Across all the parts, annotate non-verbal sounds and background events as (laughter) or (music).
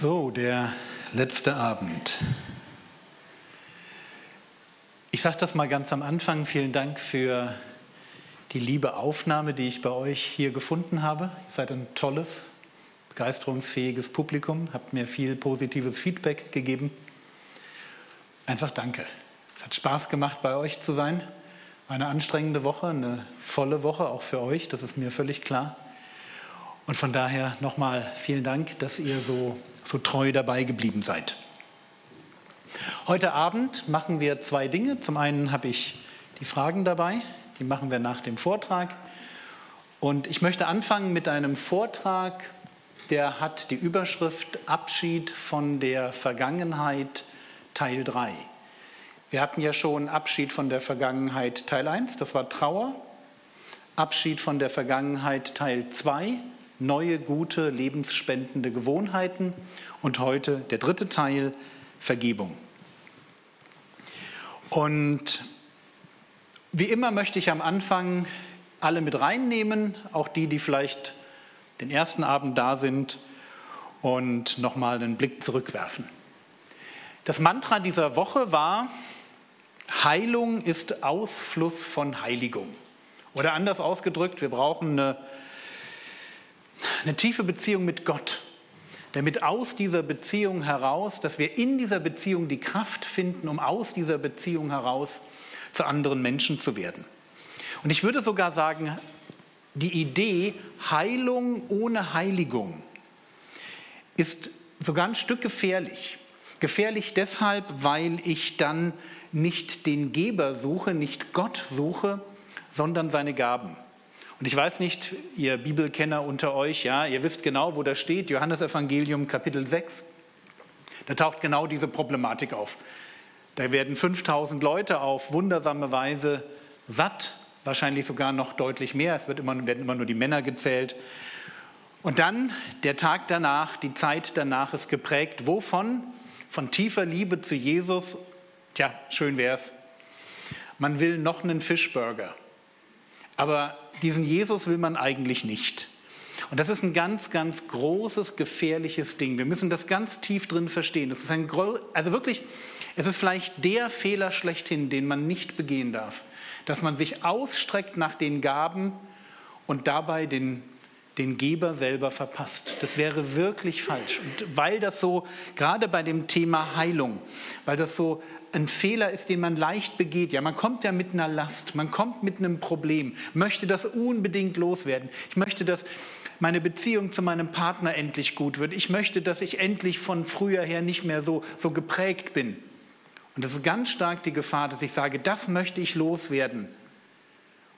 So, der letzte Abend. Ich sage das mal ganz am Anfang. Vielen Dank für die liebe Aufnahme, die ich bei euch hier gefunden habe. Ihr seid ein tolles, begeisterungsfähiges Publikum, habt mir viel positives Feedback gegeben. Einfach danke. Es hat Spaß gemacht, bei euch zu sein. Eine anstrengende Woche, eine volle Woche auch für euch, das ist mir völlig klar. Und von daher nochmal vielen Dank, dass ihr so, so treu dabei geblieben seid. Heute Abend machen wir zwei Dinge. Zum einen habe ich die Fragen dabei, die machen wir nach dem Vortrag. Und ich möchte anfangen mit einem Vortrag, der hat die Überschrift Abschied von der Vergangenheit Teil 3. Wir hatten ja schon Abschied von der Vergangenheit Teil 1, das war Trauer. Abschied von der Vergangenheit Teil 2, neue, gute, lebensspendende Gewohnheiten. Und heute der dritte Teil, Vergebung. Und wie immer möchte ich am Anfang alle mit reinnehmen, auch die, die vielleicht den ersten Abend da sind und nochmal einen Blick zurückwerfen. Das Mantra dieser Woche war, Heilung ist Ausfluss von Heiligung. Oder anders ausgedrückt, wir brauchen eine eine tiefe Beziehung mit Gott, damit aus dieser Beziehung heraus, dass wir in dieser Beziehung die Kraft finden, um aus dieser Beziehung heraus zu anderen Menschen zu werden. Und ich würde sogar sagen, die Idee Heilung ohne Heiligung ist sogar ein Stück gefährlich. Gefährlich deshalb, weil ich dann nicht den Geber suche, nicht Gott suche, sondern seine Gaben. Und ich weiß nicht, ihr Bibelkenner unter euch, ja, ihr wisst genau, wo das steht, Johannes Evangelium Kapitel 6. Da taucht genau diese Problematik auf. Da werden 5000 Leute auf wundersame Weise satt, wahrscheinlich sogar noch deutlich mehr. Es wird immer, werden immer nur die Männer gezählt. Und dann der Tag danach, die Zeit danach ist geprägt. Wovon? Von tiefer Liebe zu Jesus. Tja, schön wär's. Man will noch einen Fischburger. Aber diesen Jesus will man eigentlich nicht. Und das ist ein ganz, ganz großes, gefährliches Ding. Wir müssen das ganz tief drin verstehen. Das ist ein, also wirklich, es ist vielleicht der Fehler schlechthin, den man nicht begehen darf. Dass man sich ausstreckt nach den Gaben und dabei den, den Geber selber verpasst. Das wäre wirklich falsch. Und weil das so, gerade bei dem Thema Heilung, weil das so ein Fehler ist, den man leicht begeht. Ja, man kommt ja mit einer Last, man kommt mit einem Problem, möchte das unbedingt loswerden. Ich möchte, dass meine Beziehung zu meinem Partner endlich gut wird. Ich möchte, dass ich endlich von früher her nicht mehr so, so geprägt bin. Und das ist ganz stark die Gefahr, dass ich sage, das möchte ich loswerden.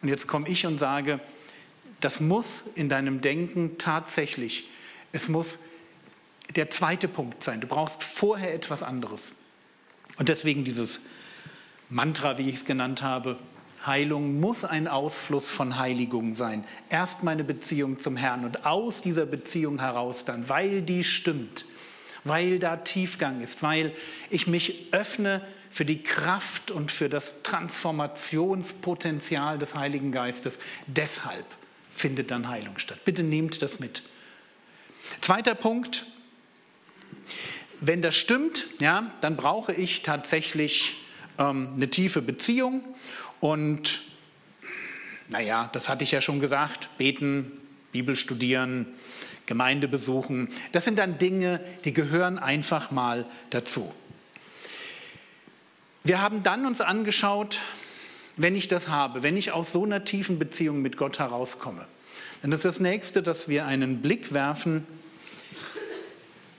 Und jetzt komme ich und sage, das muss in deinem Denken tatsächlich, es muss der zweite Punkt sein. Du brauchst vorher etwas anderes. Und deswegen dieses Mantra, wie ich es genannt habe, Heilung muss ein Ausfluss von Heiligung sein. Erst meine Beziehung zum Herrn und aus dieser Beziehung heraus dann, weil die stimmt, weil da Tiefgang ist, weil ich mich öffne für die Kraft und für das Transformationspotenzial des Heiligen Geistes. Deshalb findet dann Heilung statt. Bitte nehmt das mit. Zweiter Punkt, wenn das stimmt, ja, dann brauche ich tatsächlich ähm, eine tiefe Beziehung und naja, das hatte ich ja schon gesagt, beten, Bibel studieren, Gemeinde besuchen, das sind dann Dinge, die gehören einfach mal dazu. Wir haben dann uns angeschaut, wenn ich das habe, wenn ich aus so einer tiefen Beziehung mit Gott herauskomme, dann ist das nächste, dass wir einen Blick werfen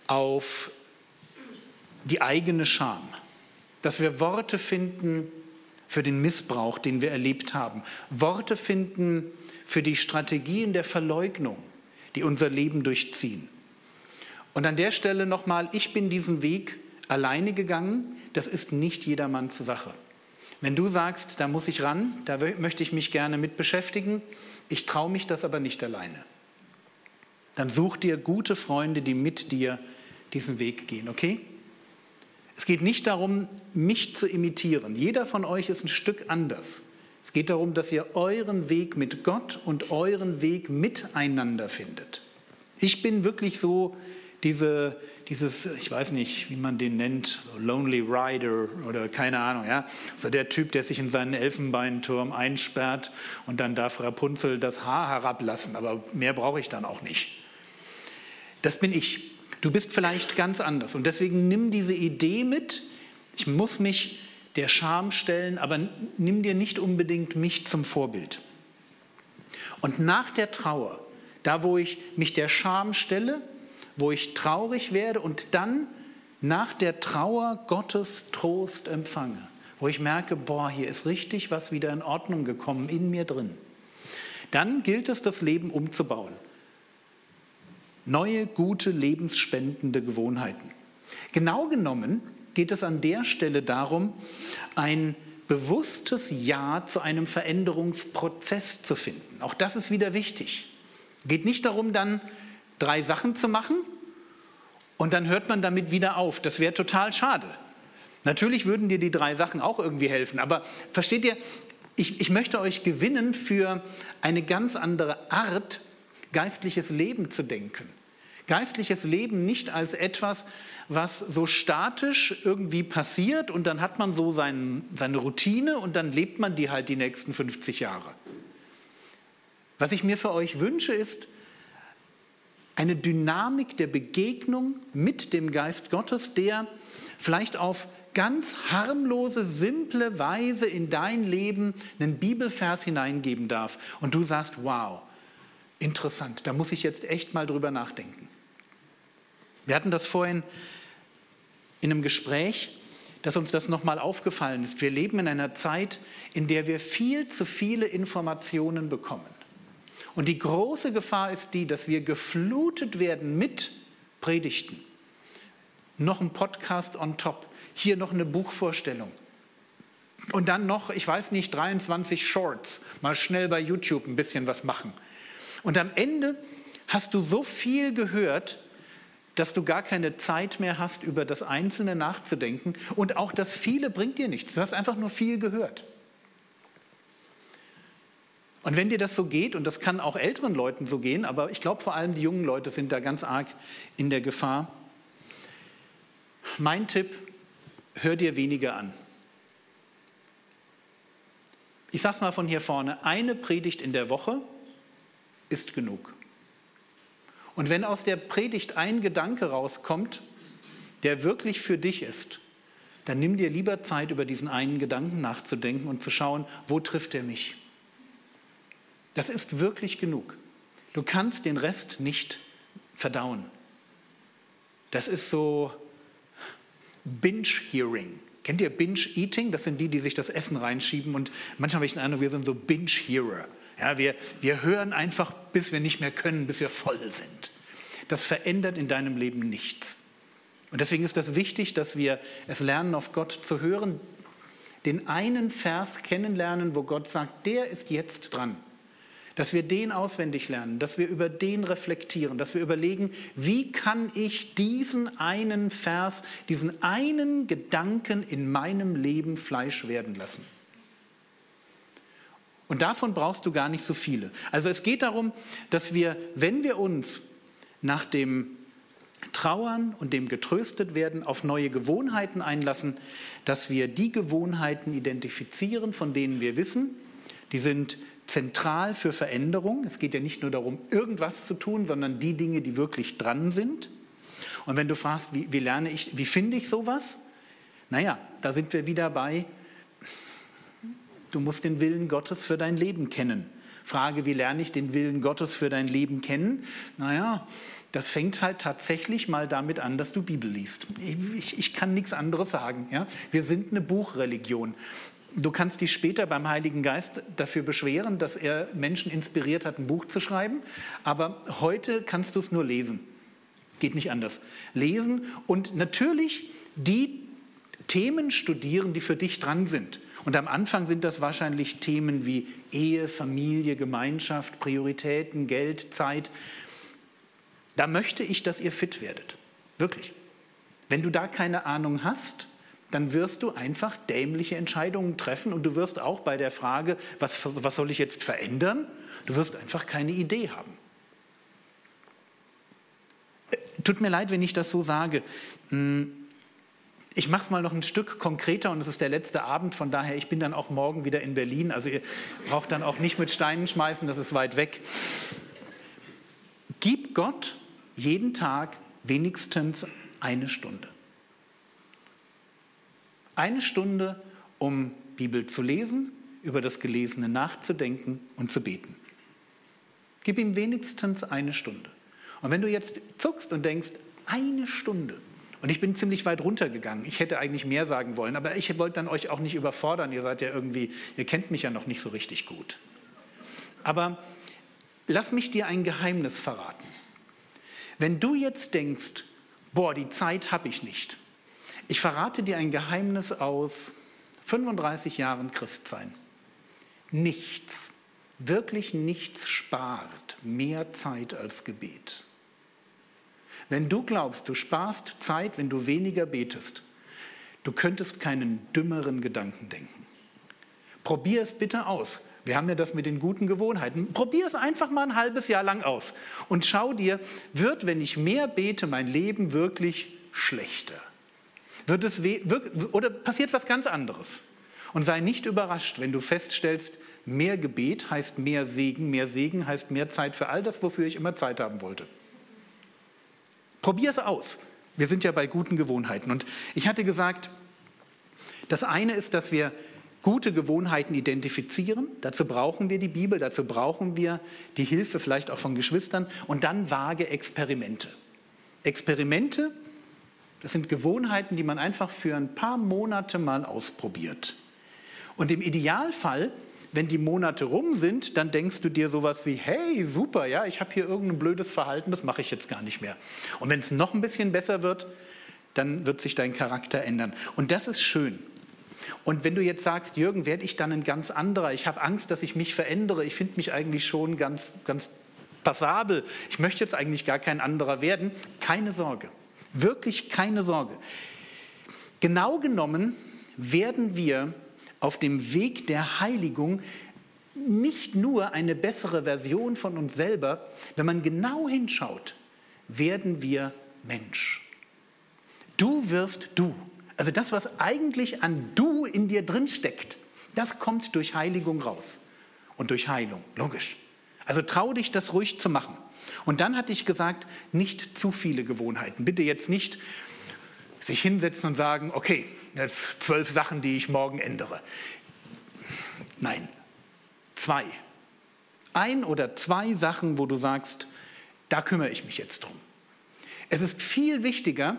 auf die eigene Scham, dass wir Worte finden für den Missbrauch, den wir erlebt haben, Worte finden für die Strategien der Verleugnung, die unser Leben durchziehen. Und an der Stelle nochmal, ich bin diesen Weg alleine gegangen, das ist nicht jedermanns Sache. Wenn du sagst, da muss ich ran, da möchte ich mich gerne mit beschäftigen, ich traue mich das aber nicht alleine, dann such dir gute Freunde, die mit dir diesen Weg gehen, okay? Es geht nicht darum, mich zu imitieren. Jeder von euch ist ein Stück anders. Es geht darum, dass ihr euren Weg mit Gott und euren Weg miteinander findet. Ich bin wirklich so diese, dieses, ich weiß nicht, wie man den nennt, Lonely Rider oder keine Ahnung, ja. Also der Typ, der sich in seinen Elfenbeinturm einsperrt und dann darf Rapunzel das Haar herablassen, aber mehr brauche ich dann auch nicht. Das bin ich. Du bist vielleicht ganz anders und deswegen nimm diese Idee mit. Ich muss mich der Scham stellen, aber nimm dir nicht unbedingt mich zum Vorbild. Und nach der Trauer, da wo ich mich der Scham stelle, wo ich traurig werde und dann nach der Trauer Gottes Trost empfange, wo ich merke, boah, hier ist richtig was wieder in Ordnung gekommen in mir drin. Dann gilt es, das Leben umzubauen. Neue, gute, lebensspendende Gewohnheiten. Genau genommen geht es an der Stelle darum, ein bewusstes Ja zu einem Veränderungsprozess zu finden. Auch das ist wieder wichtig. Geht nicht darum, dann drei Sachen zu machen und dann hört man damit wieder auf. Das wäre total schade. Natürlich würden dir die drei Sachen auch irgendwie helfen, aber versteht ihr, ich, ich möchte euch gewinnen für eine ganz andere Art, geistliches Leben zu denken. Geistliches Leben nicht als etwas, was so statisch irgendwie passiert und dann hat man so sein, seine Routine und dann lebt man die halt die nächsten 50 Jahre. Was ich mir für euch wünsche, ist eine Dynamik der Begegnung mit dem Geist Gottes, der vielleicht auf ganz harmlose, simple Weise in dein Leben einen Bibelvers hineingeben darf und du sagst, wow, interessant, da muss ich jetzt echt mal drüber nachdenken. Wir hatten das vorhin in einem Gespräch, dass uns das nochmal aufgefallen ist. Wir leben in einer Zeit, in der wir viel zu viele Informationen bekommen. Und die große Gefahr ist die, dass wir geflutet werden mit Predigten. Noch ein Podcast on top, hier noch eine Buchvorstellung. Und dann noch, ich weiß nicht, 23 Shorts, mal schnell bei YouTube ein bisschen was machen. Und am Ende hast du so viel gehört, dass du gar keine Zeit mehr hast, über das Einzelne nachzudenken. Und auch das viele bringt dir nichts. Du hast einfach nur viel gehört. Und wenn dir das so geht, und das kann auch älteren Leuten so gehen, aber ich glaube vor allem die jungen Leute sind da ganz arg in der Gefahr. Mein Tipp, hör dir weniger an. Ich sage es mal von hier vorne, eine Predigt in der Woche ist genug. Und wenn aus der Predigt ein Gedanke rauskommt, der wirklich für dich ist, dann nimm dir lieber Zeit, über diesen einen Gedanken nachzudenken und zu schauen, wo trifft er mich. Das ist wirklich genug. Du kannst den Rest nicht verdauen. Das ist so Binge-Hearing. Kennt ihr Binge-Eating? Das sind die, die sich das Essen reinschieben und manchmal habe ich den Eindruck, wir sind so Binge-Hearer. Ja, wir, wir hören einfach, bis wir nicht mehr können, bis wir voll sind. Das verändert in deinem Leben nichts. Und deswegen ist das wichtig, dass wir es lernen, auf Gott zu hören, den einen Vers kennenlernen, wo Gott sagt, der ist jetzt dran. Dass wir den auswendig lernen, dass wir über den reflektieren, dass wir überlegen, wie kann ich diesen einen Vers, diesen einen Gedanken in meinem Leben Fleisch werden lassen. Und davon brauchst du gar nicht so viele. Also es geht darum, dass wir, wenn wir uns nach dem Trauern und dem getröstet werden auf neue Gewohnheiten einlassen, dass wir die Gewohnheiten identifizieren, von denen wir wissen, die sind zentral für Veränderung. Es geht ja nicht nur darum, irgendwas zu tun, sondern die Dinge, die wirklich dran sind. Und wenn du fragst, wie, wie lerne ich, wie finde ich sowas? Naja, da sind wir wieder bei, Du musst den Willen Gottes für dein Leben kennen. Frage, wie lerne ich den Willen Gottes für dein Leben kennen? Naja, das fängt halt tatsächlich mal damit an, dass du Bibel liest. Ich, ich kann nichts anderes sagen. Ja? Wir sind eine Buchreligion. Du kannst dich später beim Heiligen Geist dafür beschweren, dass er Menschen inspiriert hat, ein Buch zu schreiben. Aber heute kannst du es nur lesen. Geht nicht anders. Lesen und natürlich die Themen studieren, die für dich dran sind. Und am Anfang sind das wahrscheinlich Themen wie Ehe, Familie, Gemeinschaft, Prioritäten, Geld, Zeit. Da möchte ich, dass ihr fit werdet. Wirklich. Wenn du da keine Ahnung hast, dann wirst du einfach dämliche Entscheidungen treffen und du wirst auch bei der Frage, was, was soll ich jetzt verändern, du wirst einfach keine Idee haben. tut mir leid, wenn ich das so sage. Hm, ich mache es mal noch ein Stück konkreter und es ist der letzte Abend, von daher, ich bin dann auch morgen wieder in Berlin. Also ihr braucht dann auch nicht mit Steinen schmeißen, das ist weit weg. Gib Gott jeden Tag wenigstens eine Stunde. Eine Stunde, um Bibel zu lesen, über das Gelesene nachzudenken und zu beten. Gib ihm wenigstens eine Stunde. Und wenn du jetzt zuckst und denkst, eine Stunde, und ich bin ziemlich weit runtergegangen. Ich hätte eigentlich mehr sagen wollen, aber ich wollte dann euch auch nicht überfordern. Ihr seid ja irgendwie, ihr kennt mich ja noch nicht so richtig gut. Aber lass mich dir ein Geheimnis verraten. Wenn du jetzt denkst, boah, die Zeit habe ich nicht. Ich verrate dir ein Geheimnis aus 35 Jahren Christsein. Nichts, wirklich nichts spart mehr Zeit als Gebet. Wenn du glaubst, du sparst Zeit, wenn du weniger betest, du könntest keinen dümmeren Gedanken denken. Probier es bitte aus. Wir haben ja das mit den guten Gewohnheiten. Probier es einfach mal ein halbes Jahr lang aus und schau dir, wird, wenn ich mehr bete, mein Leben wirklich schlechter? Wird es oder passiert was ganz anderes? Und sei nicht überrascht, wenn du feststellst, mehr Gebet heißt mehr Segen, mehr Segen heißt mehr Zeit für all das, wofür ich immer Zeit haben wollte. Probier es aus. Wir sind ja bei guten Gewohnheiten. Und ich hatte gesagt, das eine ist, dass wir gute Gewohnheiten identifizieren. Dazu brauchen wir die Bibel, dazu brauchen wir die Hilfe vielleicht auch von Geschwistern und dann vage Experimente. Experimente, das sind Gewohnheiten, die man einfach für ein paar Monate mal ausprobiert. Und im Idealfall wenn die Monate rum sind, dann denkst du dir sowas wie, hey, super, ja, ich habe hier irgendein blödes Verhalten, das mache ich jetzt gar nicht mehr. Und wenn es noch ein bisschen besser wird, dann wird sich dein Charakter ändern. Und das ist schön. Und wenn du jetzt sagst, Jürgen, werde ich dann ein ganz anderer, ich habe Angst, dass ich mich verändere, ich finde mich eigentlich schon ganz, ganz passabel, ich möchte jetzt eigentlich gar kein anderer werden, keine Sorge, wirklich keine Sorge. Genau genommen werden wir auf dem Weg der Heiligung nicht nur eine bessere Version von uns selber, wenn man genau hinschaut, werden wir Mensch. Du wirst du. Also das, was eigentlich an du in dir drin steckt, das kommt durch Heiligung raus und durch Heilung, logisch. Also trau dich, das ruhig zu machen. Und dann hatte ich gesagt, nicht zu viele Gewohnheiten. Bitte jetzt nicht sich hinsetzen und sagen, okay, jetzt zwölf Sachen, die ich morgen ändere. Nein, zwei. Ein oder zwei Sachen, wo du sagst, da kümmere ich mich jetzt drum. Es ist viel wichtiger,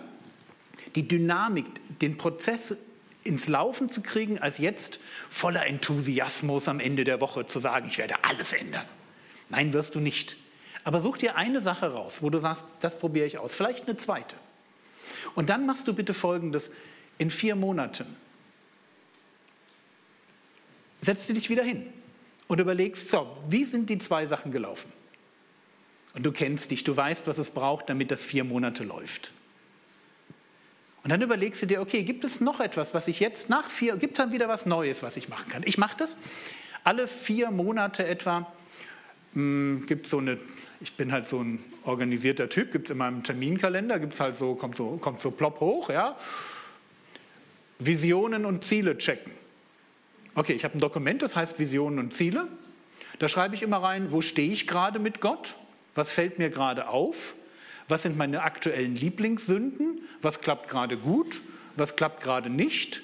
die Dynamik, den Prozess ins Laufen zu kriegen, als jetzt voller Enthusiasmus am Ende der Woche zu sagen, ich werde alles ändern. Nein, wirst du nicht. Aber such dir eine Sache raus, wo du sagst, das probiere ich aus. Vielleicht eine zweite. Und dann machst du bitte Folgendes. In vier Monaten setzt du dich wieder hin und überlegst, so, wie sind die zwei Sachen gelaufen? Und du kennst dich, du weißt, was es braucht, damit das vier Monate läuft. Und dann überlegst du dir, okay, gibt es noch etwas, was ich jetzt nach vier, gibt es dann wieder was Neues, was ich machen kann? Ich mache das. Alle vier Monate etwa hm, gibt es so eine ich bin halt so ein organisierter Typ, gibt es in meinem Terminkalender, gibt's halt so, kommt so, kommt so plopp hoch, ja. Visionen und Ziele checken. Okay, ich habe ein Dokument, das heißt Visionen und Ziele. Da schreibe ich immer rein, wo stehe ich gerade mit Gott? Was fällt mir gerade auf? Was sind meine aktuellen Lieblingssünden? Was klappt gerade gut? Was klappt gerade nicht?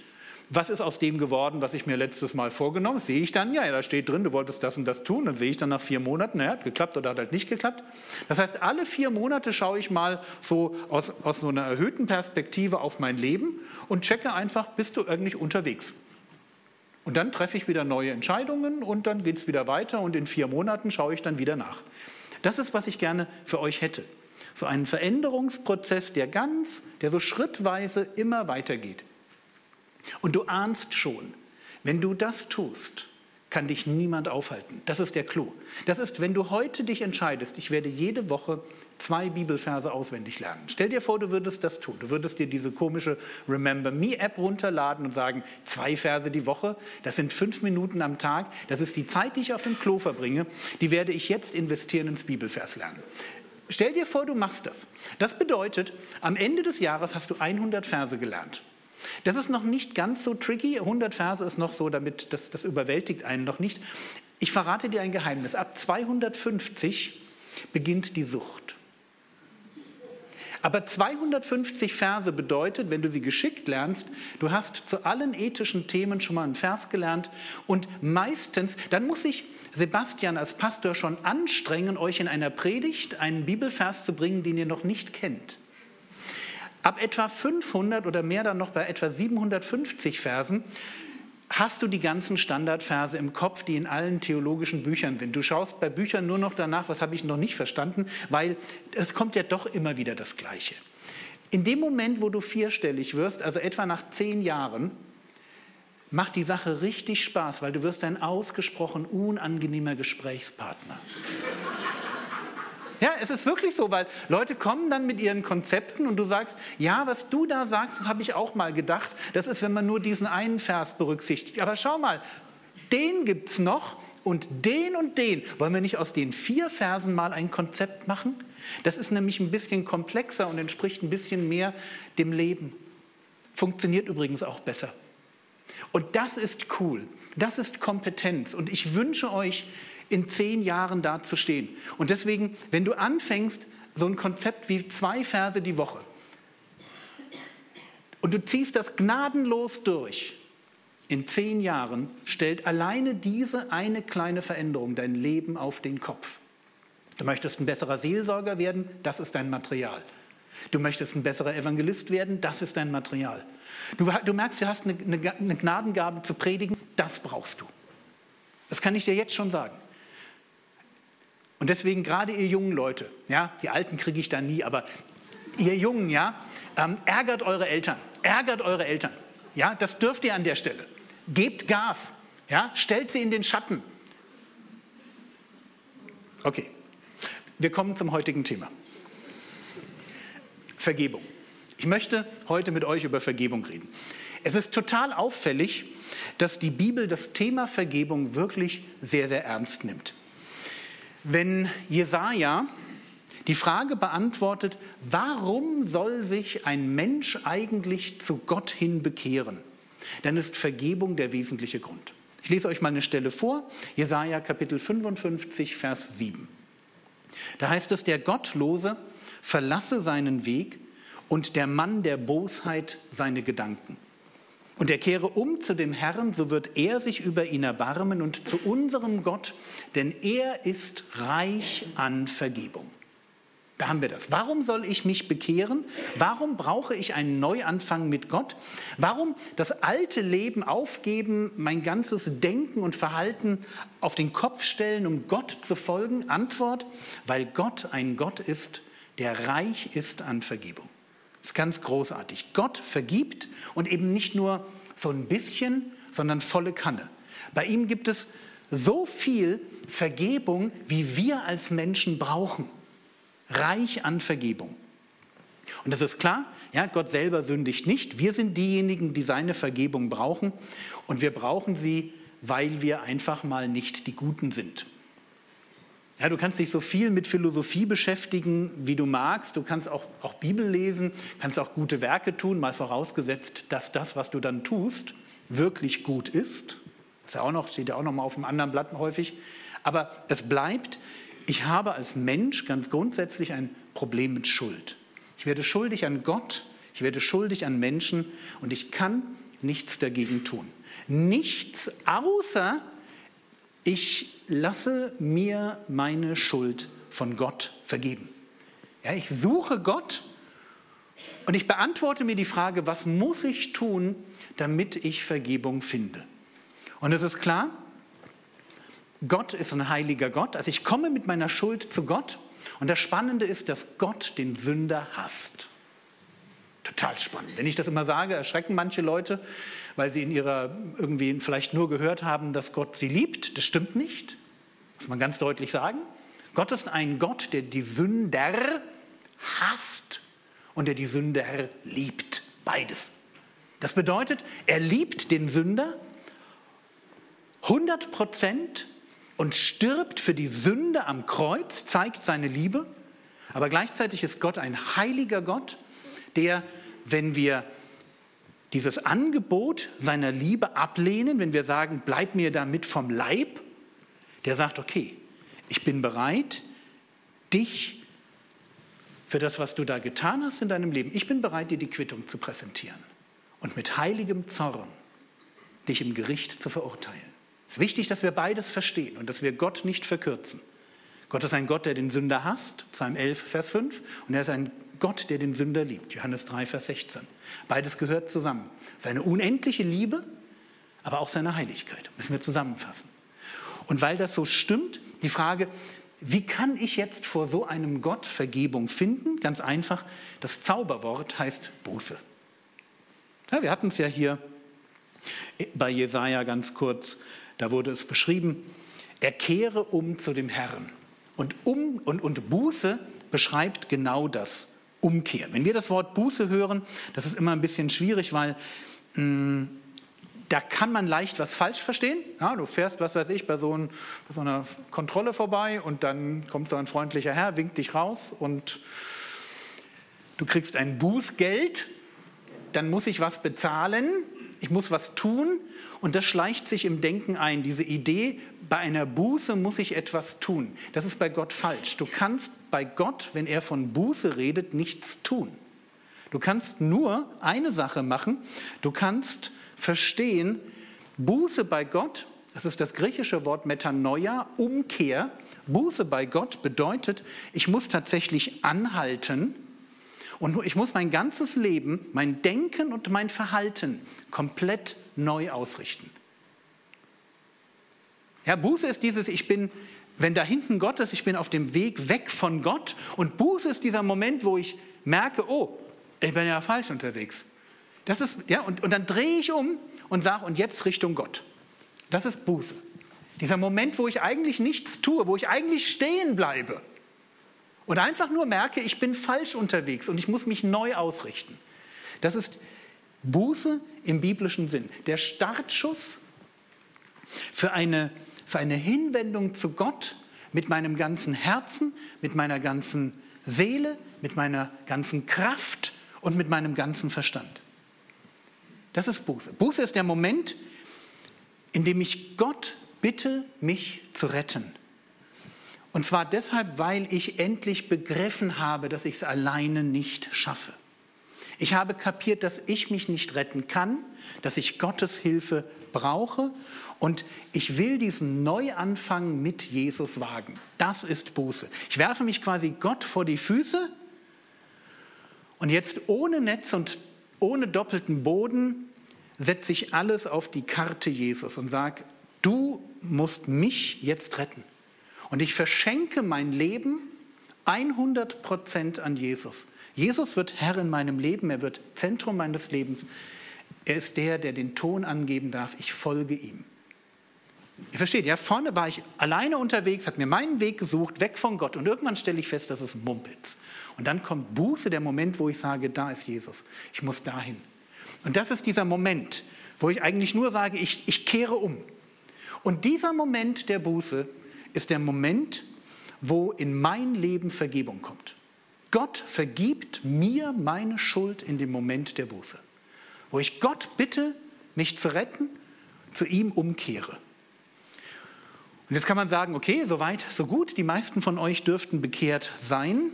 Was ist aus dem geworden, was ich mir letztes Mal vorgenommen habe? Sehe ich dann, ja, da steht drin, du wolltest das und das tun. Dann sehe ich dann nach vier Monaten, naja, hat geklappt oder hat halt nicht geklappt. Das heißt, alle vier Monate schaue ich mal so aus, aus so einer erhöhten Perspektive auf mein Leben und checke einfach, bist du irgendwie unterwegs? Und dann treffe ich wieder neue Entscheidungen und dann geht es wieder weiter und in vier Monaten schaue ich dann wieder nach. Das ist, was ich gerne für euch hätte. So einen Veränderungsprozess, der ganz, der so schrittweise immer weitergeht. Und du ahnst schon, wenn du das tust, kann dich niemand aufhalten. Das ist der Clou. Das ist, wenn du heute dich entscheidest, ich werde jede Woche zwei Bibelverse auswendig lernen. Stell dir vor, du würdest das tun. Du würdest dir diese komische Remember Me App runterladen und sagen, zwei Verse die Woche, das sind fünf Minuten am Tag, das ist die Zeit, die ich auf dem Klo verbringe, die werde ich jetzt investieren ins Bibelvers lernen. Stell dir vor, du machst das. Das bedeutet, am Ende des Jahres hast du 100 Verse gelernt. Das ist noch nicht ganz so tricky. 100 Verse ist noch so, damit das, das überwältigt einen noch nicht. Ich verrate dir ein Geheimnis. Ab 250 beginnt die Sucht. Aber 250 Verse bedeutet, wenn du sie geschickt lernst, du hast zu allen ethischen Themen schon mal einen Vers gelernt und meistens, dann muss ich Sebastian als Pastor schon anstrengen, euch in einer Predigt einen Bibelvers zu bringen, den ihr noch nicht kennt. Ab etwa 500 oder mehr dann noch bei etwa 750 Versen hast du die ganzen Standardverse im Kopf, die in allen theologischen Büchern sind. Du schaust bei Büchern nur noch danach, was habe ich noch nicht verstanden, weil es kommt ja doch immer wieder das Gleiche. In dem Moment, wo du vierstellig wirst, also etwa nach zehn Jahren, macht die Sache richtig Spaß, weil du wirst ein ausgesprochen unangenehmer Gesprächspartner. Ja, es ist wirklich so, weil Leute kommen dann mit ihren Konzepten und du sagst, ja, was du da sagst, das habe ich auch mal gedacht. Das ist, wenn man nur diesen einen Vers berücksichtigt. Aber schau mal, den gibt es noch und den und den. Wollen wir nicht aus den vier Versen mal ein Konzept machen? Das ist nämlich ein bisschen komplexer und entspricht ein bisschen mehr dem Leben. Funktioniert übrigens auch besser. Und das ist cool. Das ist Kompetenz. Und ich wünsche euch, in zehn Jahren da zu stehen. Und deswegen, wenn du anfängst, so ein Konzept wie zwei Verse die Woche, und du ziehst das gnadenlos durch, in zehn Jahren stellt alleine diese eine kleine Veränderung dein Leben auf den Kopf. Du möchtest ein besserer Seelsorger werden, das ist dein Material. Du möchtest ein besserer Evangelist werden, das ist dein Material. Du, du merkst, du hast eine, eine Gnadengabe zu predigen, das brauchst du. Das kann ich dir jetzt schon sagen. Und deswegen gerade ihr jungen Leute, ja, die Alten kriege ich da nie, aber ihr Jungen, ja, ähm, ärgert eure Eltern, ärgert eure Eltern. Ja, das dürft ihr an der Stelle. Gebt Gas, ja, stellt sie in den Schatten. Okay, wir kommen zum heutigen Thema. Vergebung. Ich möchte heute mit euch über Vergebung reden. Es ist total auffällig, dass die Bibel das Thema Vergebung wirklich sehr, sehr ernst nimmt wenn Jesaja die Frage beantwortet, warum soll sich ein Mensch eigentlich zu Gott hin bekehren, dann ist Vergebung der wesentliche Grund. Ich lese euch mal eine Stelle vor, Jesaja Kapitel 55, Vers 7. Da heißt es, der Gottlose verlasse seinen Weg und der Mann der Bosheit seine Gedanken. Und er kehre um zu dem Herrn, so wird er sich über ihn erbarmen und zu unserem Gott, denn er ist reich an Vergebung. Da haben wir das. Warum soll ich mich bekehren? Warum brauche ich einen Neuanfang mit Gott? Warum das alte Leben aufgeben, mein ganzes Denken und Verhalten auf den Kopf stellen, um Gott zu folgen? Antwort, weil Gott ein Gott ist, der reich ist an Vergebung. Das ist ganz großartig. Gott vergibt und eben nicht nur so ein bisschen, sondern volle Kanne. Bei ihm gibt es so viel Vergebung, wie wir als Menschen brauchen. Reich an Vergebung. Und das ist klar, ja, Gott selber sündigt nicht. Wir sind diejenigen, die seine Vergebung brauchen. Und wir brauchen sie, weil wir einfach mal nicht die Guten sind. Ja, du kannst dich so viel mit Philosophie beschäftigen, wie du magst. Du kannst auch, auch Bibel lesen, kannst auch gute Werke tun, mal vorausgesetzt, dass das, was du dann tust, wirklich gut ist. Das ja auch noch, steht ja auch noch mal auf dem anderen Blatt häufig. Aber es bleibt, ich habe als Mensch ganz grundsätzlich ein Problem mit Schuld. Ich werde schuldig an Gott, ich werde schuldig an Menschen und ich kann nichts dagegen tun. Nichts außer ich lasse mir meine Schuld von Gott vergeben. Ja, ich suche Gott und ich beantworte mir die Frage, was muss ich tun, damit ich Vergebung finde? Und es ist klar, Gott ist ein heiliger Gott. Also ich komme mit meiner Schuld zu Gott. Und das Spannende ist, dass Gott den Sünder hasst. Total spannend. Wenn ich das immer sage, erschrecken manche Leute, weil sie in ihrer irgendwie vielleicht nur gehört haben, dass Gott sie liebt. Das stimmt nicht. Muss man ganz deutlich sagen. Gott ist ein Gott, der die Sünder hasst und der die Sünder liebt. Beides. Das bedeutet, er liebt den Sünder 100 Prozent und stirbt für die Sünde am Kreuz, zeigt seine Liebe Aber gleichzeitig ist Gott ein heiliger Gott, der, wenn wir dieses Angebot seiner Liebe ablehnen, wenn wir sagen, bleib mir damit vom Leib, der sagt, okay, ich bin bereit, dich für das, was du da getan hast in deinem Leben, ich bin bereit, dir die Quittung zu präsentieren und mit heiligem Zorn dich im Gericht zu verurteilen. Es ist wichtig, dass wir beides verstehen und dass wir Gott nicht verkürzen. Gott ist ein Gott, der den Sünder hasst, Psalm 11, Vers 5, und er ist ein Gott, der den Sünder liebt, Johannes 3, Vers 16. Beides gehört zusammen. Seine unendliche Liebe, aber auch seine Heiligkeit, müssen wir zusammenfassen. Und weil das so stimmt, die Frage, wie kann ich jetzt vor so einem Gott Vergebung finden? Ganz einfach, das Zauberwort heißt Buße. Ja, wir hatten es ja hier bei Jesaja ganz kurz, da wurde es beschrieben, er kehre um zu dem Herrn. Und, um, und, und Buße beschreibt genau das, Umkehr. Wenn wir das Wort Buße hören, das ist immer ein bisschen schwierig, weil mh, mm, da kann man leicht was falsch verstehen. Ja, du fährst, was weiß ich, bei so, ein, bei so, einer Kontrolle vorbei und dann kommt so ein freundlicher Herr, winkt dich raus und du kriegst ein Bußgeld, dann muss ich was bezahlen, ich muss was tun und das schleicht sich im Denken ein. Diese Idee, bei einer Buße muss ich etwas tun. Das ist bei Gott falsch. Du kannst bei Gott, wenn er von Buße redet, nichts tun. Du kannst nur eine Sache machen. Du kannst verstehen, Buße bei Gott, das ist das griechische Wort Metanoia, Umkehr. Buße bei Gott bedeutet, ich muss tatsächlich anhalten und ich muss mein ganzes Leben, mein Denken und mein Verhalten komplett neu ausrichten. Ja, Buße ist dieses, ich bin, wenn da hinten Gott ist, ich bin auf dem Weg weg von Gott. Und Buße ist dieser Moment, wo ich merke, oh, ich bin ja falsch unterwegs. Das ist, ja, und, und dann drehe ich um und sage, und jetzt Richtung Gott. Das ist Buße. Dieser Moment, wo ich eigentlich nichts tue, wo ich eigentlich stehen bleibe und einfach nur merke, ich bin falsch unterwegs und ich muss mich neu ausrichten. Das ist Buße im biblischen Sinn. Der Startschuss für eine, für eine Hinwendung zu Gott mit meinem ganzen Herzen, mit meiner ganzen Seele, mit meiner ganzen Kraft und mit meinem ganzen Verstand. Das ist Buße. Buße ist der Moment, in dem ich Gott bitte, mich zu retten. Und zwar deshalb, weil ich endlich begriffen habe, dass ich es alleine nicht schaffe. Ich habe kapiert, dass ich mich nicht retten kann, dass ich Gottes Hilfe brauche und ich will diesen Neuanfang mit Jesus wagen. Das ist Buße. Ich werfe mich quasi Gott vor die Füße und jetzt ohne Netz und ohne doppelten Boden setze ich alles auf die Karte Jesus und sage, du musst mich jetzt retten. Und ich verschenke mein Leben 100 Prozent an Jesus. Jesus wird Herr in meinem Leben, er wird Zentrum meines Lebens. Er ist der, der den Ton angeben darf, ich folge ihm. Ihr versteht, ja, vorne war ich alleine unterwegs, habe mir meinen Weg gesucht, weg von Gott und irgendwann stelle ich fest, das ist Mumpitz. Und dann kommt Buße, der Moment, wo ich sage, da ist Jesus, ich muss dahin. Und das ist dieser Moment, wo ich eigentlich nur sage, ich, ich kehre um. Und dieser Moment der Buße ist der Moment, wo in mein Leben Vergebung kommt. Gott vergibt mir meine Schuld in dem Moment der Buße, wo ich Gott bitte, mich zu retten, zu ihm umkehre. Und jetzt kann man sagen, okay, so weit, so gut, die meisten von euch dürften bekehrt sein.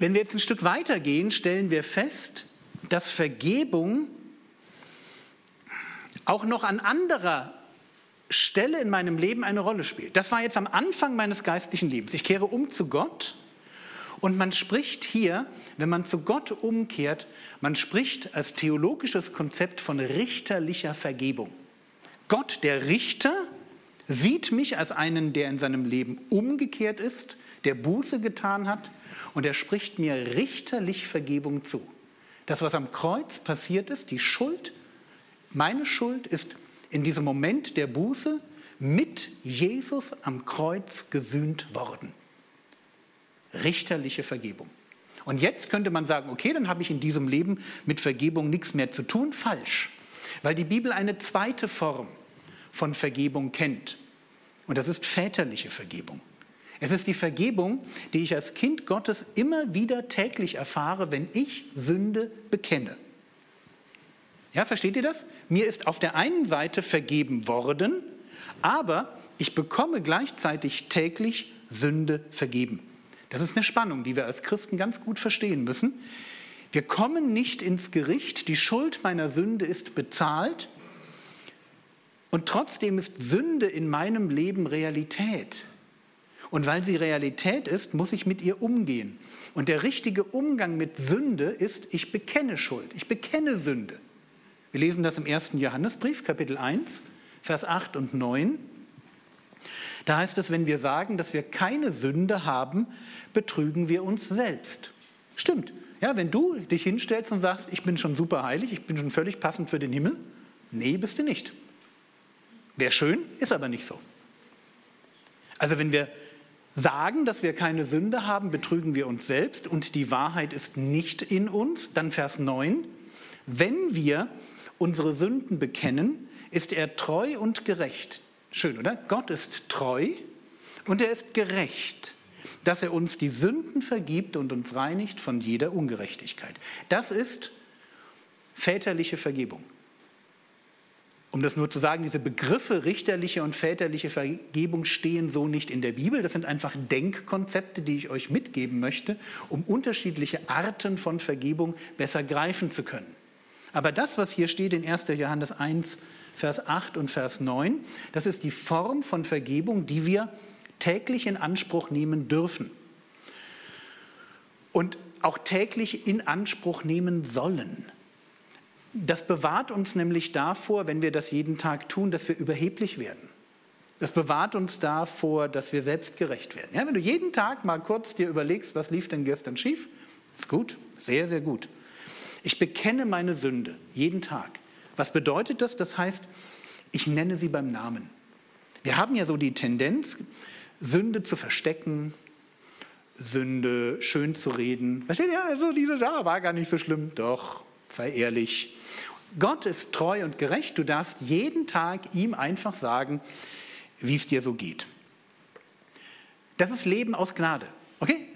Wenn wir jetzt ein Stück weiter gehen, stellen wir fest, dass Vergebung auch noch an anderer Stelle in meinem Leben eine Rolle spielt. Das war jetzt am Anfang meines geistlichen Lebens. Ich kehre um zu Gott und man spricht hier, wenn man zu Gott umkehrt, man spricht als theologisches Konzept von richterlicher Vergebung. Gott, der Richter, sieht mich als einen, der in seinem Leben umgekehrt ist, der Buße getan hat und er spricht mir richterlich Vergebung zu. Das, was am Kreuz passiert ist, die Schuld, meine Schuld ist in diesem Moment der Buße mit Jesus am Kreuz gesühnt worden. Richterliche Vergebung. Und jetzt könnte man sagen, okay, dann habe ich in diesem Leben mit Vergebung nichts mehr zu tun. Falsch, weil die Bibel eine zweite Form von Vergebung kennt. Und das ist väterliche Vergebung. Es ist die Vergebung, die ich als Kind Gottes immer wieder täglich erfahre, wenn ich Sünde bekenne. Ja, versteht ihr das? Mir ist auf der einen Seite vergeben worden, aber ich bekomme gleichzeitig täglich Sünde vergeben. Das ist eine Spannung, die wir als Christen ganz gut verstehen müssen. Wir kommen nicht ins Gericht, die Schuld meiner Sünde ist bezahlt und trotzdem ist Sünde in meinem Leben Realität. Und weil sie Realität ist, muss ich mit ihr umgehen. Und der richtige Umgang mit Sünde ist, ich bekenne Schuld, ich bekenne Sünde. Wir lesen das im ersten Johannesbrief, Kapitel 1, Vers 8 und 9. Da heißt es, wenn wir sagen, dass wir keine Sünde haben, betrügen wir uns selbst. Stimmt. Ja, wenn du dich hinstellst und sagst, ich bin schon super heilig, ich bin schon völlig passend für den Himmel, nee, bist du nicht. Wäre schön, ist aber nicht so. Also wenn wir sagen, dass wir keine Sünde haben, betrügen wir uns selbst und die Wahrheit ist nicht in uns. Dann Vers 9. Wenn wir unsere Sünden bekennen, ist er treu und gerecht. Schön, oder? Gott ist treu und er ist gerecht, dass er uns die Sünden vergibt und uns reinigt von jeder Ungerechtigkeit. Das ist väterliche Vergebung. Um das nur zu sagen, diese Begriffe richterliche und väterliche Vergebung stehen so nicht in der Bibel. Das sind einfach Denkkonzepte, die ich euch mitgeben möchte, um unterschiedliche Arten von Vergebung besser greifen zu können. Aber das, was hier steht in 1. Johannes 1, Vers 8 und Vers 9, das ist die Form von Vergebung, die wir täglich in Anspruch nehmen dürfen. Und auch täglich in Anspruch nehmen sollen. Das bewahrt uns nämlich davor, wenn wir das jeden Tag tun, dass wir überheblich werden. Das bewahrt uns davor, dass wir selbstgerecht werden. Ja, wenn du jeden Tag mal kurz dir überlegst, was lief denn gestern schief, ist gut, sehr, sehr gut. Ich bekenne meine Sünde jeden Tag. Was bedeutet das? Das heißt, ich nenne sie beim Namen. Wir haben ja so die Tendenz, Sünde zu verstecken, Sünde schön zu reden. Versteht ihr? Also diese Sache war gar nicht so schlimm. Doch, sei ehrlich. Gott ist treu und gerecht. Du darfst jeden Tag ihm einfach sagen, wie es dir so geht. Das ist Leben aus Gnade. Okay?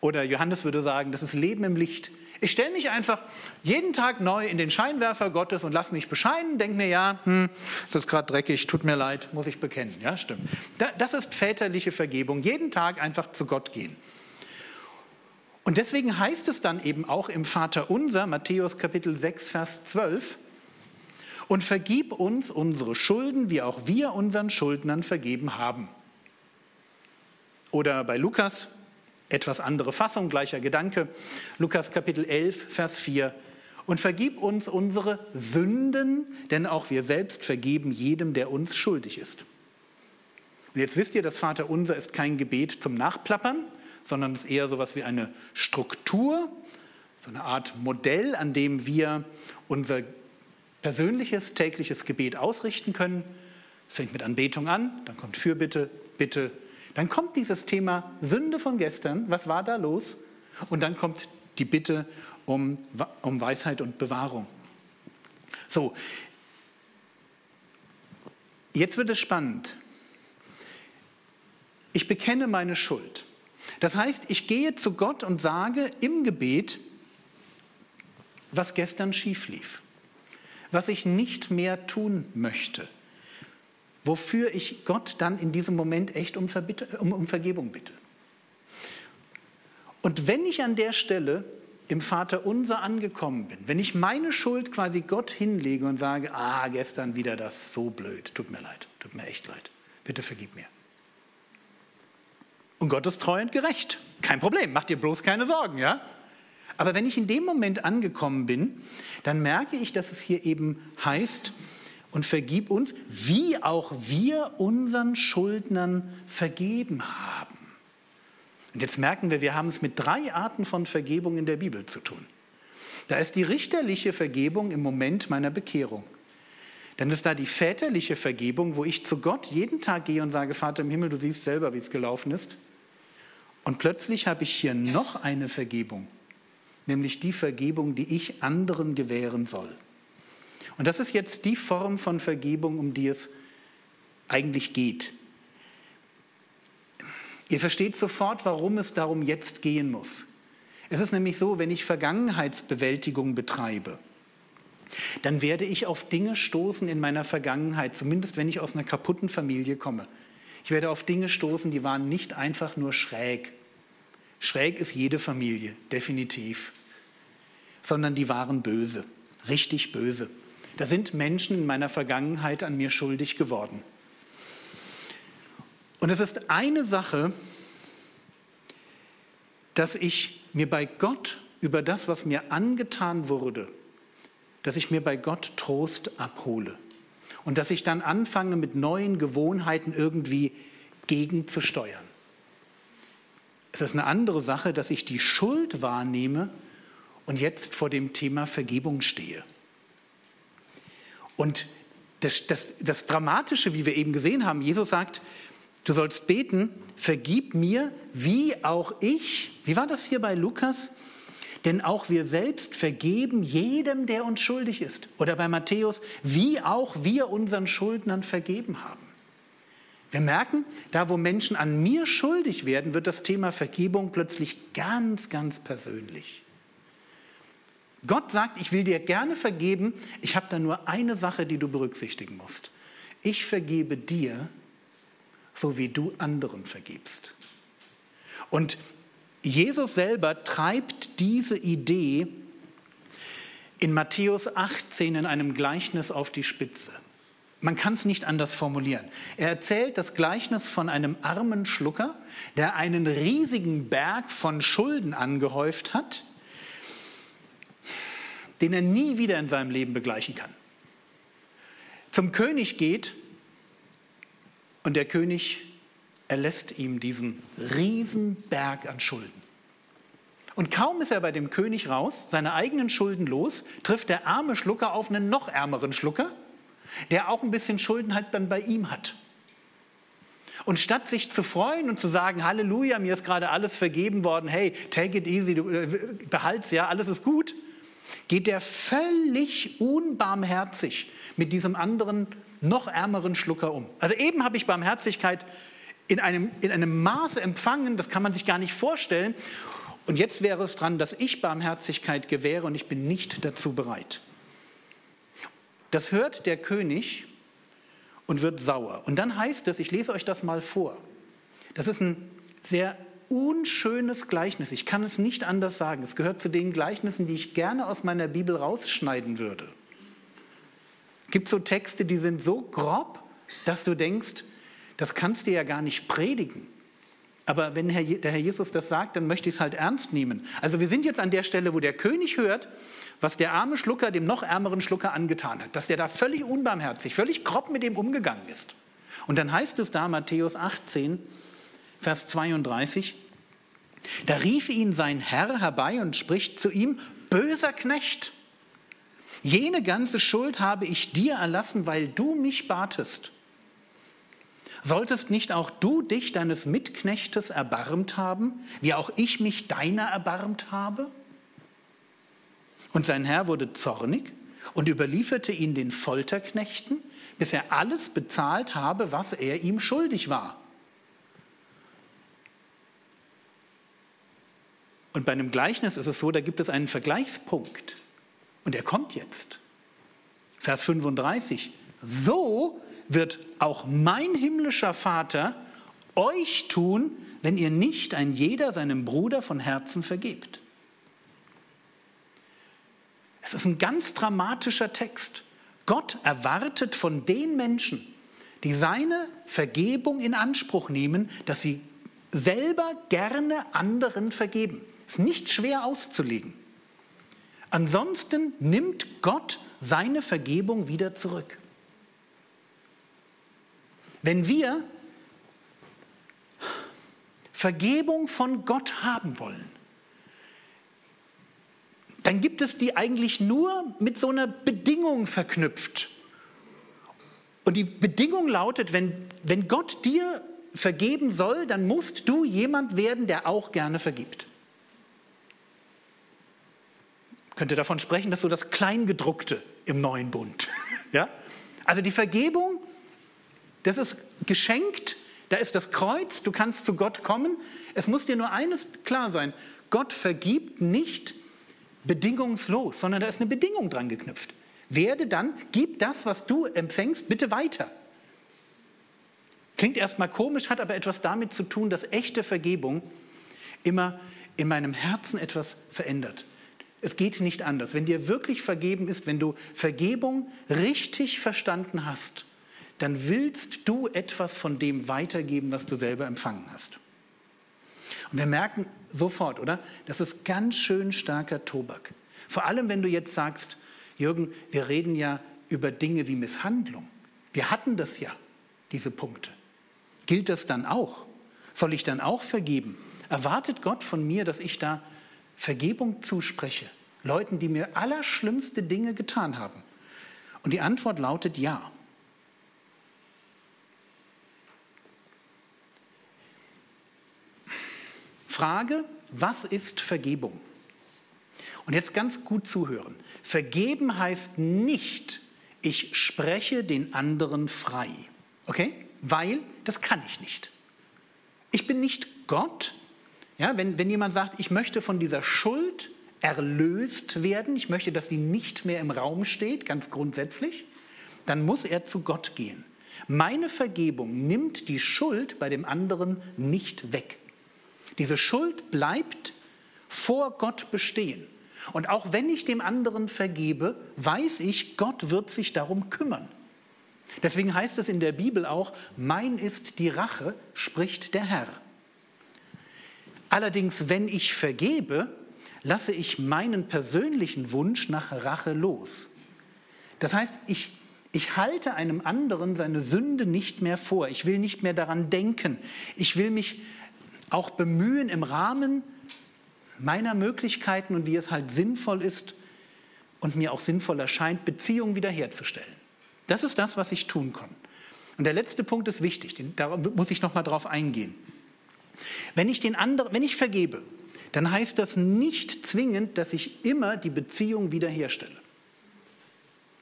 Oder Johannes würde sagen, das ist Leben im Licht. Ich stelle mich einfach jeden Tag neu in den Scheinwerfer Gottes und lasse mich bescheiden, denke mir, ja, hm, ist jetzt gerade dreckig, tut mir leid, muss ich bekennen. Ja, stimmt. Das ist väterliche Vergebung. Jeden Tag einfach zu Gott gehen. Und deswegen heißt es dann eben auch im Vater unser, Matthäus Kapitel 6, Vers 12, und vergib uns unsere Schulden, wie auch wir unseren Schuldnern vergeben haben. Oder bei Lukas etwas andere Fassung, gleicher Gedanke. Lukas Kapitel 11, Vers 4. Und vergib uns unsere Sünden, denn auch wir selbst vergeben jedem, der uns schuldig ist. Und jetzt wisst ihr, das Vaterunser ist kein Gebet zum Nachplappern, sondern es ist eher so etwas wie eine Struktur, so eine Art Modell, an dem wir unser persönliches tägliches Gebet ausrichten können. Es fängt mit Anbetung an, dann kommt Fürbitte, Bitte, dann kommt dieses Thema Sünde von gestern, was war da los? Und dann kommt die Bitte um, um Weisheit und Bewahrung. So, jetzt wird es spannend. Ich bekenne meine Schuld. Das heißt, ich gehe zu Gott und sage im Gebet, was gestern schief lief, was ich nicht mehr tun möchte, wofür ich Gott dann in diesem Moment echt um, um, um Vergebung bitte. Und wenn ich an der Stelle im Vater unser angekommen bin, wenn ich meine Schuld quasi Gott hinlege und sage, ah, gestern wieder das, so blöd, tut mir leid, tut mir echt leid, bitte vergib mir. Und Gott ist treu und gerecht, kein Problem, mach dir bloß keine Sorgen, ja? Aber wenn ich in dem Moment angekommen bin, dann merke ich, dass es hier eben heißt, und vergib uns, wie auch wir unseren Schuldnern vergeben haben. Und jetzt merken wir, wir haben es mit drei Arten von Vergebung in der Bibel zu tun. Da ist die richterliche Vergebung im Moment meiner Bekehrung. Dann ist da die väterliche Vergebung, wo ich zu Gott jeden Tag gehe und sage, Vater im Himmel, du siehst selber, wie es gelaufen ist. Und plötzlich habe ich hier noch eine Vergebung, nämlich die Vergebung, die ich anderen gewähren soll. Und das ist jetzt die Form von Vergebung, um die es eigentlich geht. Ihr versteht sofort, warum es darum jetzt gehen muss. Es ist nämlich so, wenn ich Vergangenheitsbewältigung betreibe, dann werde ich auf Dinge stoßen in meiner Vergangenheit, zumindest wenn ich aus einer kaputten Familie komme. Ich werde auf Dinge stoßen, die waren nicht einfach nur schräg. Schräg ist jede Familie, definitiv. Sondern die waren böse, richtig böse. Da sind Menschen in meiner Vergangenheit an mir schuldig geworden. Und es ist eine Sache, dass ich mir bei Gott über das, was mir angetan wurde, dass ich mir bei Gott Trost abhole und dass ich dann anfange, mit neuen Gewohnheiten irgendwie gegenzusteuern. Es ist eine andere Sache, dass ich die Schuld wahrnehme und jetzt vor dem Thema Vergebung stehe. Und das, das, das Dramatische, wie wir eben gesehen haben, Jesus sagt, du sollst beten, vergib mir, wie auch ich, wie war das hier bei Lukas? Denn auch wir selbst vergeben jedem, der uns schuldig ist. Oder bei Matthäus, wie auch wir unseren Schuldnern vergeben haben. Wir merken, da wo Menschen an mir schuldig werden, wird das Thema Vergebung plötzlich ganz, ganz persönlich. Gott sagt, ich will dir gerne vergeben, ich habe da nur eine Sache, die du berücksichtigen musst. Ich vergebe dir, so wie du anderen vergibst. Und Jesus selber treibt diese Idee in Matthäus 18 in einem Gleichnis auf die Spitze. Man kann es nicht anders formulieren. Er erzählt das Gleichnis von einem armen Schlucker, der einen riesigen Berg von Schulden angehäuft hat, den er nie wieder in seinem Leben begleichen kann. Zum König geht und der König erlässt ihm diesen Berg an Schulden. Und kaum ist er bei dem König raus, seine eigenen Schulden los, trifft der arme Schlucker auf einen noch ärmeren Schlucker der auch ein bisschen Schulden halt dann bei ihm hat. Und statt sich zu freuen und zu sagen, Halleluja, mir ist gerade alles vergeben worden, hey, take it easy, du, äh, behalt's, ja, alles ist gut, geht der völlig unbarmherzig mit diesem anderen, noch ärmeren Schlucker um. Also eben habe ich Barmherzigkeit in einem, in einem Maße empfangen, das kann man sich gar nicht vorstellen. Und jetzt wäre es dran, dass ich Barmherzigkeit gewähre und ich bin nicht dazu bereit. Das hört der König und wird sauer. Und dann heißt es, ich lese euch das mal vor. Das ist ein sehr unschönes Gleichnis. Ich kann es nicht anders sagen. Es gehört zu den Gleichnissen, die ich gerne aus meiner Bibel rausschneiden würde. Es gibt so Texte, die sind so grob, dass du denkst, das kannst du ja gar nicht predigen. Aber wenn der Herr Jesus das sagt, dann möchte ich es halt ernst nehmen. Also wir sind jetzt an der Stelle, wo der König hört, was der arme Schlucker dem noch ärmeren Schlucker angetan hat, dass der da völlig unbarmherzig, völlig grob mit dem umgegangen ist. Und dann heißt es da, Matthäus 18, Vers 32, da rief ihn sein Herr herbei und spricht zu ihm, böser Knecht, jene ganze Schuld habe ich dir erlassen, weil du mich batest. Solltest nicht auch du dich deines Mitknechtes erbarmt haben, wie auch ich mich deiner erbarmt habe? Und sein Herr wurde zornig und überlieferte ihn den Folterknechten, bis er alles bezahlt habe, was er ihm schuldig war. Und bei einem Gleichnis ist es so, da gibt es einen Vergleichspunkt. Und er kommt jetzt. Vers 35. So wird auch mein himmlischer Vater euch tun, wenn ihr nicht ein jeder seinem Bruder von Herzen vergebt. Es ist ein ganz dramatischer Text. Gott erwartet von den Menschen, die seine Vergebung in Anspruch nehmen, dass sie selber gerne anderen vergeben. Ist nicht schwer auszulegen. Ansonsten nimmt Gott seine Vergebung wieder zurück. Wenn wir Vergebung von Gott haben wollen, dann gibt es die eigentlich nur mit so einer Bedingung verknüpft. Und die Bedingung lautet, wenn, wenn Gott dir vergeben soll, dann musst du jemand werden, der auch gerne vergibt. Ich könnte davon sprechen, dass so das Kleingedruckte im neuen Bund. (laughs) ja? Also die Vergebung, das ist geschenkt Da ist das Kreuz, du kannst zu Gott kommen. Es muss dir nur eines klar sein, Gott vergibt nicht bedingungslos, sondern da ist eine Bedingung dran geknüpft. Werde dann, gib das, was du empfängst, bitte weiter. Klingt erstmal komisch, hat aber etwas damit zu tun, dass echte Vergebung immer in meinem Herzen etwas verändert. Es geht nicht anders. Wenn dir wirklich vergeben ist, wenn du Vergebung richtig verstanden hast, dann willst du etwas von dem weitergeben, was du selber empfangen hast. Und wir merken sofort, oder? Das ist ganz schön starker Tobak. Vor allem, wenn du jetzt sagst, Jürgen, wir reden ja über Dinge wie Misshandlung. Wir hatten das ja, diese Punkte. Gilt das dann auch? Soll ich dann auch vergeben? Erwartet Gott von mir, dass ich da Vergebung zuspreche? Leuten, die mir allerschlimmste Dinge getan haben? Und die Antwort lautet ja. Frage, was ist Vergebung? Und jetzt ganz gut zuhören. Vergeben heißt nicht, ich spreche den anderen frei. Okay? Weil das kann ich nicht. Ich bin nicht Gott. Ja, wenn, wenn jemand sagt, ich möchte von dieser Schuld erlöst werden, ich möchte, dass die nicht mehr im Raum steht, ganz grundsätzlich, dann muss er zu Gott gehen. Meine Vergebung nimmt die Schuld bei dem anderen nicht weg. Diese Schuld bleibt vor Gott bestehen. Und auch wenn ich dem anderen vergebe, weiß ich, Gott wird sich darum kümmern. Deswegen heißt es in der Bibel auch, mein ist die Rache, spricht der Herr. Allerdings, wenn ich vergebe, lasse ich meinen persönlichen Wunsch nach Rache los. Das heißt, ich, ich halte einem anderen seine Sünde nicht mehr vor. Ich will nicht mehr daran denken. Ich will mich auch bemühen, im Rahmen meiner Möglichkeiten und wie es halt sinnvoll ist und mir auch sinnvoll erscheint, Beziehungen wiederherzustellen. Das ist das, was ich tun kann. Und der letzte Punkt ist wichtig, da muss ich noch mal drauf eingehen. Wenn ich den anderen, wenn ich vergebe, dann heißt das nicht zwingend, dass ich immer die Beziehung wiederherstelle.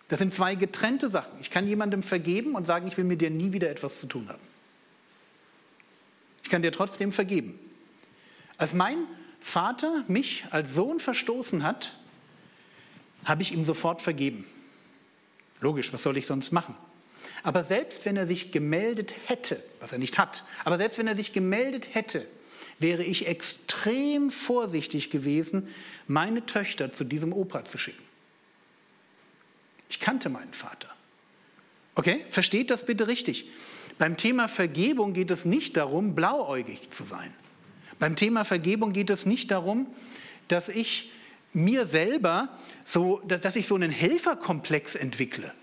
Das sind zwei getrennte Sachen. Ich kann jemandem vergeben und sagen, ich will mit dir nie wieder etwas zu tun haben. Ich kann dir trotzdem vergeben. Als mein Vater mich als Sohn verstoßen hat, habe ich ihm sofort vergeben. Logisch, was soll ich sonst machen? Aber selbst wenn er sich gemeldet hätte, was er nicht hat, aber selbst wenn er sich gemeldet hätte, wäre ich extrem vorsichtig gewesen, meine Töchter zu diesem Opa zu schicken. Ich kannte meinen Vater. Okay, versteht das bitte richtig. Beim Thema Vergebung geht es nicht darum, blauäugig zu sein. Beim Thema Vergebung geht es nicht darum, dass ich mir selber so, dass ich so einen Helferkomplex entwickle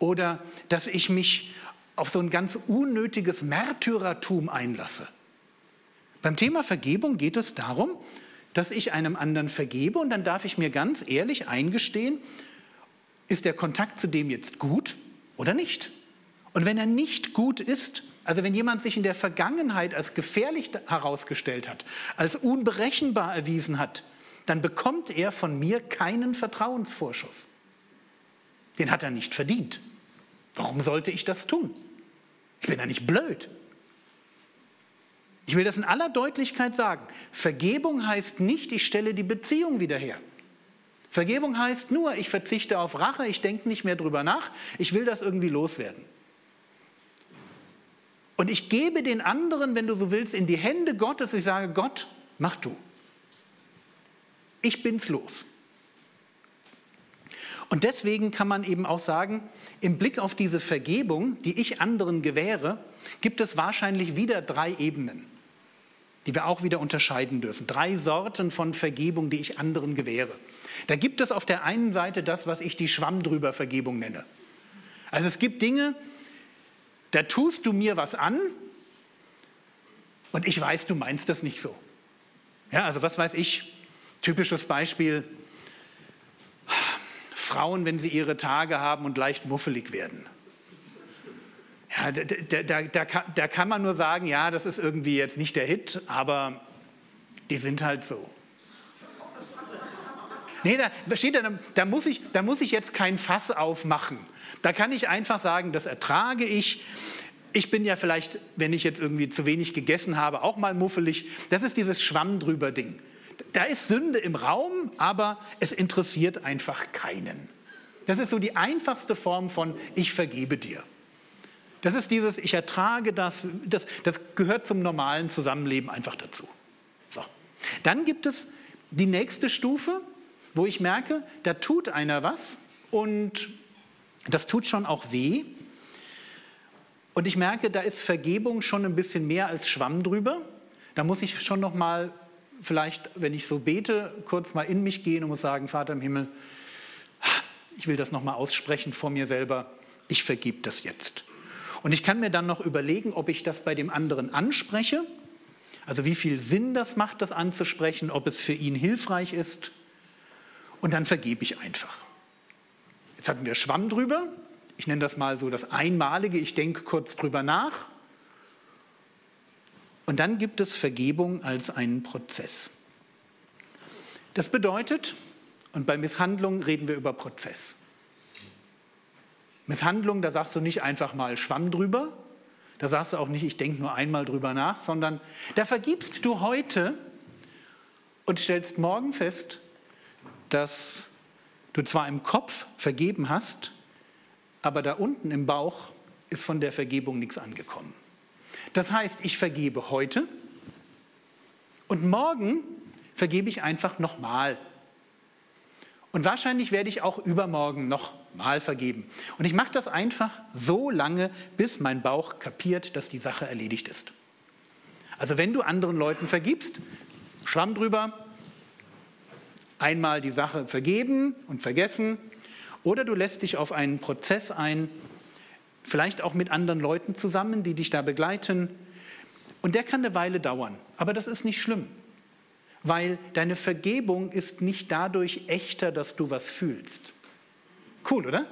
oder dass ich mich auf so ein ganz unnötiges Märtyrertum einlasse. Beim Thema Vergebung geht es darum, dass ich einem anderen vergebe und dann darf ich mir ganz ehrlich eingestehen, ist der Kontakt zu dem jetzt gut oder nicht? Und wenn er nicht gut ist, also wenn jemand sich in der Vergangenheit als gefährlich herausgestellt hat, als unberechenbar erwiesen hat, dann bekommt er von mir keinen Vertrauensvorschuss. Den hat er nicht verdient. Warum sollte ich das tun? Ich bin ja nicht blöd. Ich will das in aller Deutlichkeit sagen. Vergebung heißt nicht, ich stelle die Beziehung wieder her. Vergebung heißt nur, ich verzichte auf Rache, ich denke nicht mehr drüber nach, ich will das irgendwie loswerden. Und ich gebe den anderen, wenn du so willst, in die Hände Gottes. Ich sage, Gott, mach du. Ich bin's los. Und deswegen kann man eben auch sagen, im Blick auf diese Vergebung, die ich anderen gewähre, gibt es wahrscheinlich wieder drei Ebenen, die wir auch wieder unterscheiden dürfen. Drei Sorten von Vergebung, die ich anderen gewähre. Da gibt es auf der einen Seite das, was ich die Schwamm drüber Vergebung nenne. Also es gibt Dinge, da tust du mir was an und ich weiß, du meinst das nicht so. Ja, also was weiß ich, typisches Beispiel, Frauen, wenn sie ihre Tage haben und leicht muffelig werden. Ja, da, da, da, da, kann man nur sagen, ja, das ist irgendwie jetzt nicht der Hit, aber die sind halt so. Nee, da, steht da, da, muss ich, da muss ich jetzt kein Fass aufmachen. Da kann ich einfach sagen, das ertrage ich. ich bin ja vielleicht, wenn ich jetzt irgendwie zu wenig gegessen habe, auch mal muffelig. Das ist dieses Schwamm drüber Ding. Da ist Sünde im Raum, aber es interessiert einfach keinen. Das ist so die einfachste Form von ich vergebe dir. Das ist dieses ich ertrage das, das, das gehört zum normalen Zusammenleben einfach dazu. So. Dann gibt es die nächste Stufe, wo ich merke, da tut einer was und das tut schon auch weh. Und ich merke, da ist Vergebung schon ein bisschen mehr als Schwamm drüber. Da muss ich schon noch mal vielleicht, wenn ich so bete, kurz mal in mich gehen und muss sagen, Vater im Himmel, ich will das noch mal aussprechen vor mir selber. Ich vergib das jetzt. Und ich kann mir dann noch überlegen, ob ich das bei dem anderen anspreche. Also wie viel Sinn das macht, das anzusprechen, ob es für ihn hilfreich ist. Und dann vergebe ich einfach. Jetzt hatten wir Schwamm drüber. Ich nenne das mal so das Einmalige. Ich denke kurz drüber nach. Und dann gibt es Vergebung als einen Prozess. Das bedeutet, und bei Misshandlung reden wir über Prozess. Misshandlung, da sagst du nicht einfach mal Schwamm drüber, da sagst du auch nicht, ich denke nur einmal drüber nach, sondern da vergibst du heute und stellst morgen fest, dass du zwar im Kopf vergeben hast, aber da unten im Bauch ist von der Vergebung nichts angekommen. Das heißt, ich vergebe heute und morgen vergebe ich einfach nochmal. Und wahrscheinlich werde ich auch übermorgen nochmal vergeben. Und ich mache das einfach so lange, bis mein Bauch kapiert, dass die Sache erledigt ist. Also wenn du anderen Leuten vergibst, Schwamm drüber, einmal die Sache vergeben und vergessen, oder du lässt dich auf einen Prozess ein, vielleicht auch mit anderen Leuten zusammen, die dich da begleiten. Und der kann eine Weile dauern, aber das ist nicht schlimm, weil deine Vergebung ist nicht dadurch echter, dass du was fühlst. Cool, oder?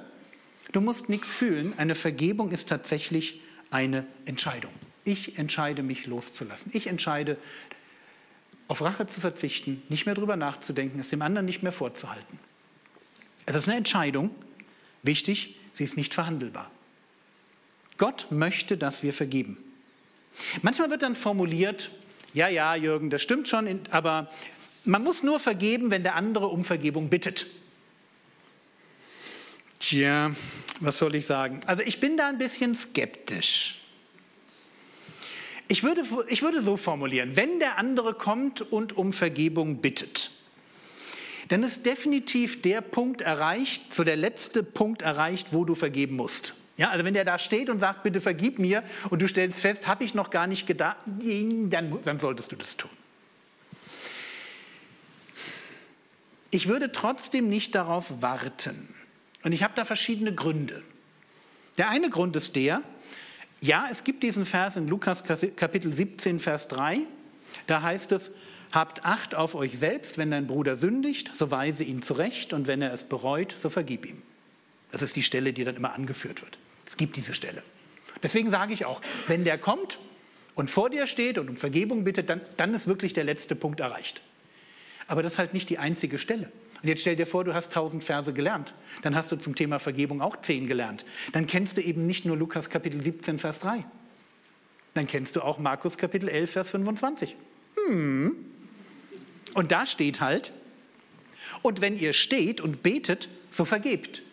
Du musst nichts fühlen. Eine Vergebung ist tatsächlich eine Entscheidung. Ich entscheide mich loszulassen. Ich entscheide, auf Rache zu verzichten, nicht mehr drüber nachzudenken, es dem anderen nicht mehr vorzuhalten. Es ist eine Entscheidung. Wichtig, sie ist nicht verhandelbar. Gott möchte, dass wir vergeben. Manchmal wird dann formuliert, ja, ja, Jürgen, das stimmt schon, aber man muss nur vergeben, wenn der andere um Vergebung bittet. Tja, was soll ich sagen? Also ich bin da ein bisschen skeptisch. Ich würde, ich würde so formulieren, wenn der andere kommt und um Vergebung bittet, dann ist definitiv der Punkt erreicht, so der letzte Punkt erreicht, wo du vergeben musst. Ja, also wenn der da steht und sagt, bitte vergib mir und du stellst fest, habe ich noch gar nicht gedacht, dann, dann solltest du das tun. Ich würde trotzdem nicht darauf warten. Und ich habe da verschiedene Gründe. Der eine Grund ist der, ja, es gibt diesen Vers in Lukas Kapitel 17, Vers 3. Da heißt es, habt Acht auf euch selbst, wenn dein Bruder sündigt, so weise ihn zurecht und wenn er es bereut, so vergib ihm. Das ist die Stelle, die dann immer angeführt wird. Es gibt diese Stelle. Deswegen sage ich auch, wenn der kommt und vor dir steht und um Vergebung bittet, dann, dann ist wirklich der letzte Punkt erreicht. Aber das ist halt nicht die einzige Stelle. Und jetzt stell dir vor, du hast tausend Verse gelernt. Dann hast du zum Thema Vergebung auch zehn gelernt. Dann kennst du eben nicht nur Lukas Kapitel 17, Vers 3. Dann kennst du auch Markus Kapitel 11, Vers 25. Hm. Und da steht halt, und wenn ihr steht und betet, so vergebt.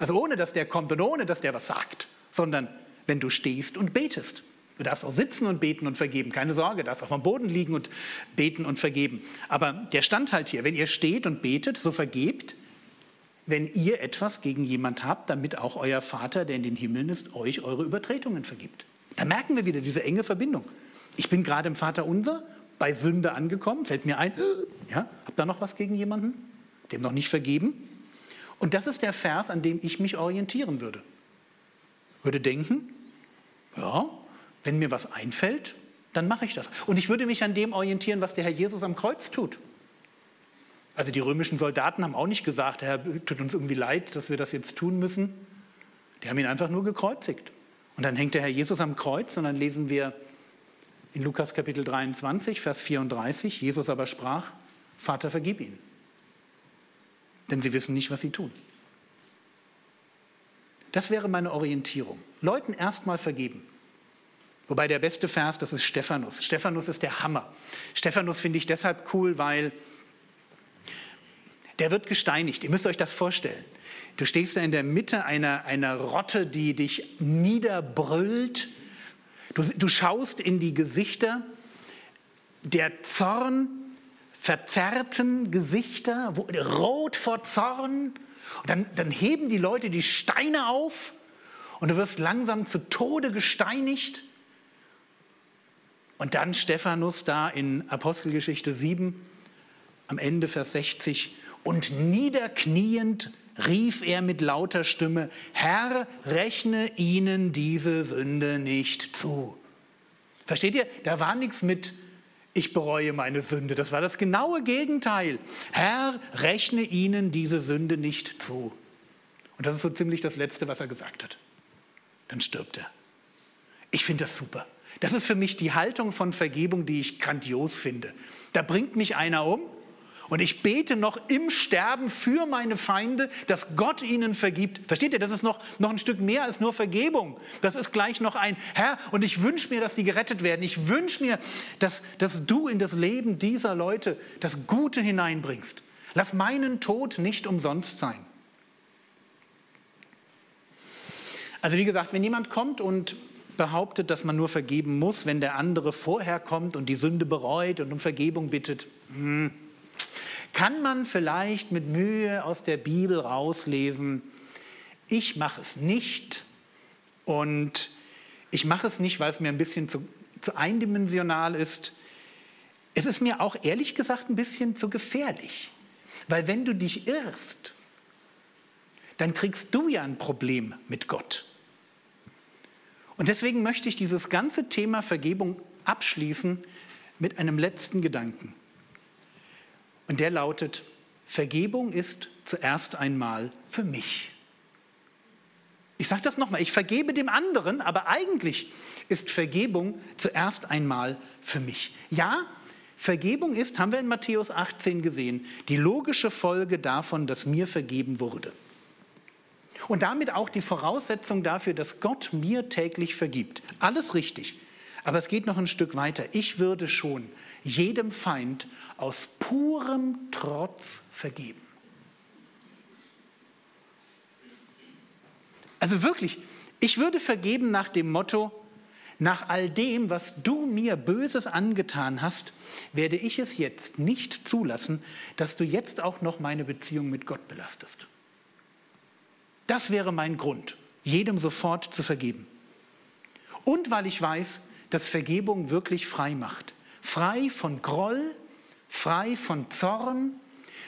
Also ohne, dass der kommt und ohne, dass der was sagt, sondern wenn du stehst und betest. Du darfst auch sitzen und beten und vergeben, keine Sorge, du darfst auch am Boden liegen und beten und vergeben. Aber der stand halt hier, wenn ihr steht und betet, so vergebt, wenn ihr etwas gegen jemand habt, damit auch euer Vater, der in den Himmeln ist, euch eure Übertretungen vergibt. Da merken wir wieder diese enge Verbindung. Ich bin gerade im Vater unser bei Sünde angekommen, fällt mir ein, (gasps) ja, habt ihr noch was gegen jemanden? Dem noch nicht vergeben? Und das ist der Vers, an dem ich mich orientieren würde. Würde denken, ja, wenn mir was einfällt, dann mache ich das. Und ich würde mich an dem orientieren, was der Herr Jesus am Kreuz tut. Also die römischen Soldaten haben auch nicht gesagt, Herr, tut uns irgendwie leid, dass wir das jetzt tun müssen. Die haben ihn einfach nur gekreuzigt. Und dann hängt der Herr Jesus am Kreuz und dann lesen wir in Lukas Kapitel 23, Vers 34, Jesus aber sprach, Vater, vergib ihnen denn sie wissen nicht, was sie tun. Das wäre meine Orientierung. Leuten erstmal vergeben. Wobei der beste Vers, das ist Stephanus. Stephanus ist der Hammer. Stephanus finde ich deshalb cool, weil der wird gesteinigt. Ihr müsst euch das vorstellen. Du stehst da in der Mitte einer, einer Rotte, die dich niederbrüllt. Du, du schaust in die Gesichter der Zorn verzerrten Gesichter, rot vor Zorn. Und dann, dann heben die Leute die Steine auf und du wirst langsam zu Tode gesteinigt. Und dann Stephanus da in Apostelgeschichte 7, am Ende Vers 60, und niederkniend rief er mit lauter Stimme, Herr, rechne ihnen diese Sünde nicht zu. Versteht ihr? Da war nichts mit, ich bereue meine Sünde. Das war das genaue Gegenteil. Herr, rechne ihnen diese Sünde nicht zu. Und das ist so ziemlich das Letzte, was er gesagt hat. Dann stirbt er. Ich finde das super. Das ist für mich die Haltung von Vergebung, die ich grandios finde. Da bringt mich einer um und ich bete noch im Sterben für meine Feinde, dass Gott ihnen vergibt. Versteht ihr, das ist noch, noch ein Stück mehr als nur Vergebung. Das ist gleich noch ein Herr und ich wünsche mir, dass die gerettet werden. Ich wünsche mir, dass, dass du in das Leben dieser Leute das Gute hineinbringst. Lass meinen Tod nicht umsonst sein. Also wie gesagt, wenn jemand kommt und behauptet, dass man nur vergeben muss, wenn der andere vorher kommt und die Sünde bereut und um Vergebung bittet. Hm. Kann man vielleicht mit Mühe aus der Bibel rauslesen, ich mache es nicht und ich mache es nicht, weil es mir ein bisschen zu, zu eindimensional ist. Es ist mir auch ehrlich gesagt ein bisschen zu gefährlich, weil wenn du dich irrst, dann kriegst du ja ein Problem mit Gott. Und deswegen möchte ich dieses ganze Thema Vergebung abschließen mit einem letzten Gedanken. Und der lautet, Vergebung ist zuerst einmal für mich. Ich sage das nochmal, ich vergebe dem anderen, aber eigentlich ist Vergebung zuerst einmal für mich. Ja, Vergebung ist, haben wir in Matthäus 18 gesehen, die logische Folge davon, dass mir vergeben wurde. Und damit auch die Voraussetzung dafür, dass Gott mir täglich vergibt. Alles richtig. Aber es geht noch ein Stück weiter. Ich würde schon jedem Feind aus purem Trotz vergeben. Also wirklich, ich würde vergeben nach dem Motto, nach all dem, was du mir Böses angetan hast, werde ich es jetzt nicht zulassen, dass du jetzt auch noch meine Beziehung mit Gott belastest. Das wäre mein Grund, jedem sofort zu vergeben. Und weil ich weiß, dass Vergebung wirklich frei macht. Frei von Groll, frei von Zorn,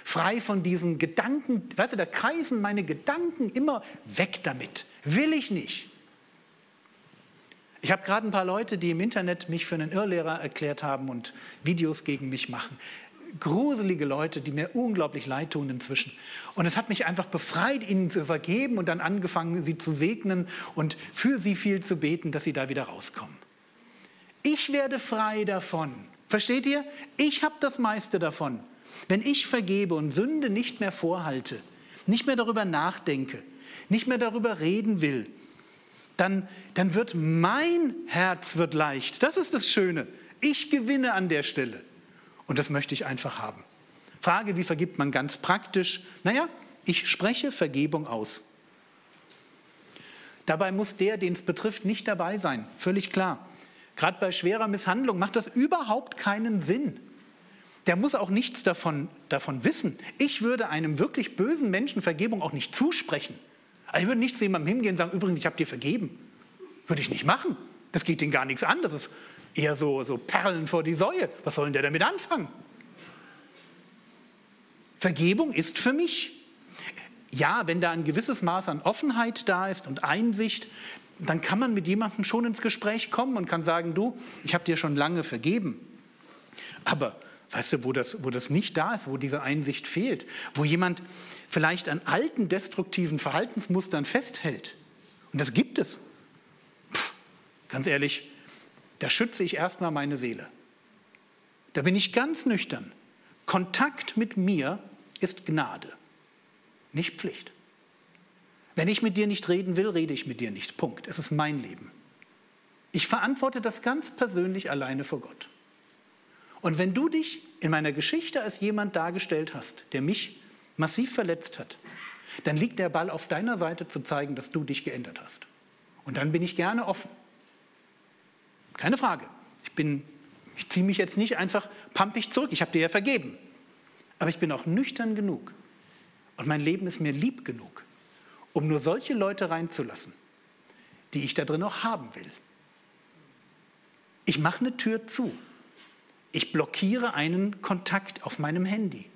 frei von diesen Gedanken. Weißt du, da kreisen meine Gedanken immer weg damit. Will ich nicht. Ich habe gerade ein paar Leute, die im Internet mich für einen Irrlehrer erklärt haben und Videos gegen mich machen gruselige Leute, die mir unglaublich leid tun inzwischen. Und es hat mich einfach befreit, ihnen zu vergeben und dann angefangen, sie zu segnen und für sie viel zu beten, dass sie da wieder rauskommen. Ich werde frei davon. Versteht ihr? Ich habe das meiste davon. Wenn ich vergebe und Sünde nicht mehr vorhalte, nicht mehr darüber nachdenke, nicht mehr darüber reden will, dann, dann wird mein Herz wird leicht. Das ist das Schöne. Ich gewinne an der Stelle. Und das möchte ich einfach haben. Frage, wie vergibt man ganz praktisch? Naja, ich spreche Vergebung aus. Dabei muss der, den es betrifft, nicht dabei sein. Völlig klar. Gerade bei schwerer Misshandlung macht das überhaupt keinen Sinn. Der muss auch nichts davon, davon wissen. Ich würde einem wirklich bösen Menschen Vergebung auch nicht zusprechen. Also ich würde nicht zu jemandem hingehen und sagen, übrigens, ich habe dir vergeben. Würde ich nicht machen. Das geht ihnen gar nichts an. Das ist Eher so, so Perlen vor die Säue. Was soll denn der damit anfangen? Vergebung ist für mich. Ja, wenn da ein gewisses Maß an Offenheit da ist und Einsicht, dann kann man mit jemandem schon ins Gespräch kommen und kann sagen, du, ich habe dir schon lange vergeben. Aber weißt du, wo das, wo das nicht da ist, wo diese Einsicht fehlt, wo jemand vielleicht an alten destruktiven Verhaltensmustern festhält, und das gibt es, Pff, ganz ehrlich, da schütze ich erstmal meine Seele. Da bin ich ganz nüchtern. Kontakt mit mir ist Gnade, nicht Pflicht. Wenn ich mit dir nicht reden will, rede ich mit dir nicht. Punkt. Es ist mein Leben. Ich verantworte das ganz persönlich alleine vor Gott. Und wenn du dich in meiner Geschichte als jemand dargestellt hast, der mich massiv verletzt hat, dann liegt der Ball auf deiner Seite zu zeigen, dass du dich geändert hast. Und dann bin ich gerne offen. Keine Frage. Ich, ich ziehe mich jetzt nicht einfach pampig zurück. Ich habe dir ja vergeben. Aber ich bin auch nüchtern genug. Und mein Leben ist mir lieb genug, um nur solche Leute reinzulassen, die ich da drin auch haben will. Ich mache eine Tür zu. Ich blockiere einen Kontakt auf meinem Handy.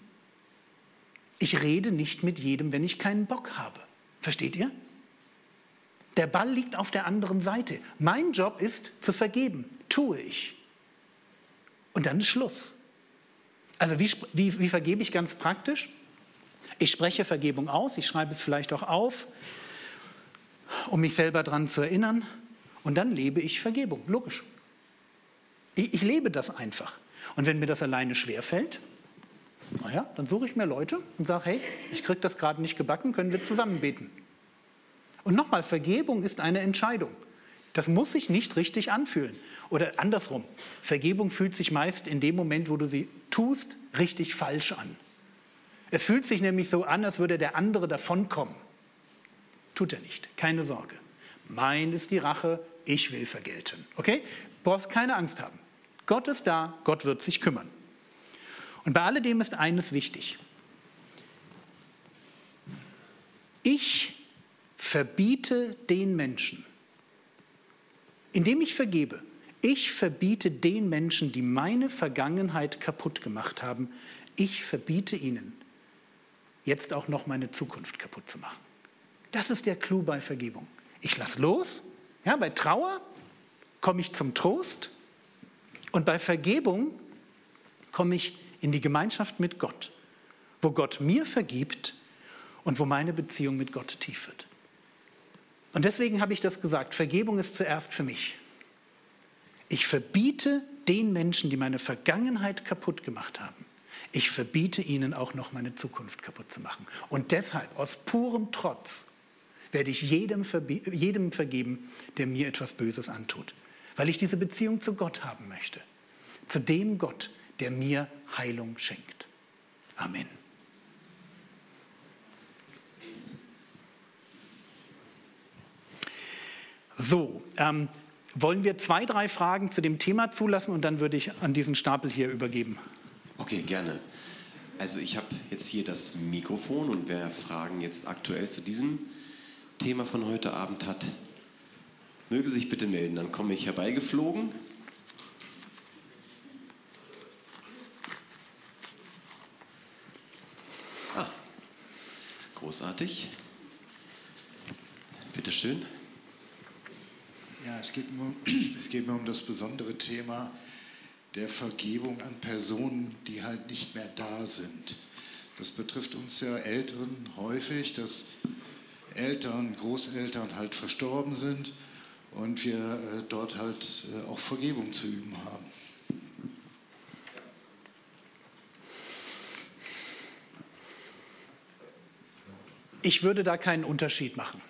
Ich rede nicht mit jedem, wenn ich keinen Bock habe. Versteht ihr? Der Ball liegt auf der anderen Seite. Mein Job ist zu vergeben. Tue ich. Und dann ist Schluss. Also wie, wie, wie vergebe ich ganz praktisch? Ich spreche Vergebung aus, ich schreibe es vielleicht auch auf, um mich selber daran zu erinnern. Und dann lebe ich Vergebung, logisch. Ich, ich lebe das einfach. Und wenn mir das alleine schwerfällt, naja, dann suche ich mir Leute und sage, hey, ich kriege das gerade nicht gebacken, können wir zusammen beten. Und nochmal, Vergebung ist eine Entscheidung. Das muss sich nicht richtig anfühlen. Oder andersrum, Vergebung fühlt sich meist in dem Moment, wo du sie tust, richtig falsch an. Es fühlt sich nämlich so an, als würde der andere davonkommen. Tut er nicht, keine Sorge. Mein ist die Rache, ich will vergelten. Okay? Brauchst keine Angst haben. Gott ist da, Gott wird sich kümmern. Und bei alledem ist eines wichtig. Ich verbiete den Menschen, indem ich vergebe, ich verbiete den Menschen, die meine Vergangenheit kaputt gemacht haben, ich verbiete ihnen, jetzt auch noch meine Zukunft kaputt zu machen. Das ist der Clou bei Vergebung. Ich lasse los, ja, bei Trauer komme ich zum Trost und bei Vergebung komme ich in die Gemeinschaft mit Gott, wo Gott mir vergibt und wo meine Beziehung mit Gott tief wird. Und deswegen habe ich das gesagt, Vergebung ist zuerst für mich. Ich verbiete den Menschen, die meine Vergangenheit kaputt gemacht haben, ich verbiete ihnen auch noch meine Zukunft kaputt zu machen. Und deshalb, aus purem Trotz, werde ich jedem, jedem vergeben, der mir etwas Böses antut. Weil ich diese Beziehung zu Gott haben möchte. Zu dem Gott, der mir Heilung schenkt. Amen. So, ähm, wollen wir zwei, drei Fragen zu dem Thema zulassen und dann würde ich an diesen Stapel hier übergeben. Okay, gerne. Also ich habe jetzt hier das Mikrofon und wer Fragen jetzt aktuell zu diesem Thema von heute Abend hat, möge sich bitte melden. Dann komme ich herbeigeflogen. Ah, großartig. Bitte schön. Ja, es geht, mir, (clears throat) es geht mir um das besondere Thema der Vergebung an Personen, die halt nicht mehr da sind. Das betrifft uns ja Älteren häufig, dass Eltern, Großeltern halt verstorben sind und wir äh, dort halt äh, auch Vergebung zu üben haben. Ich würde da keinen Unterschied machen.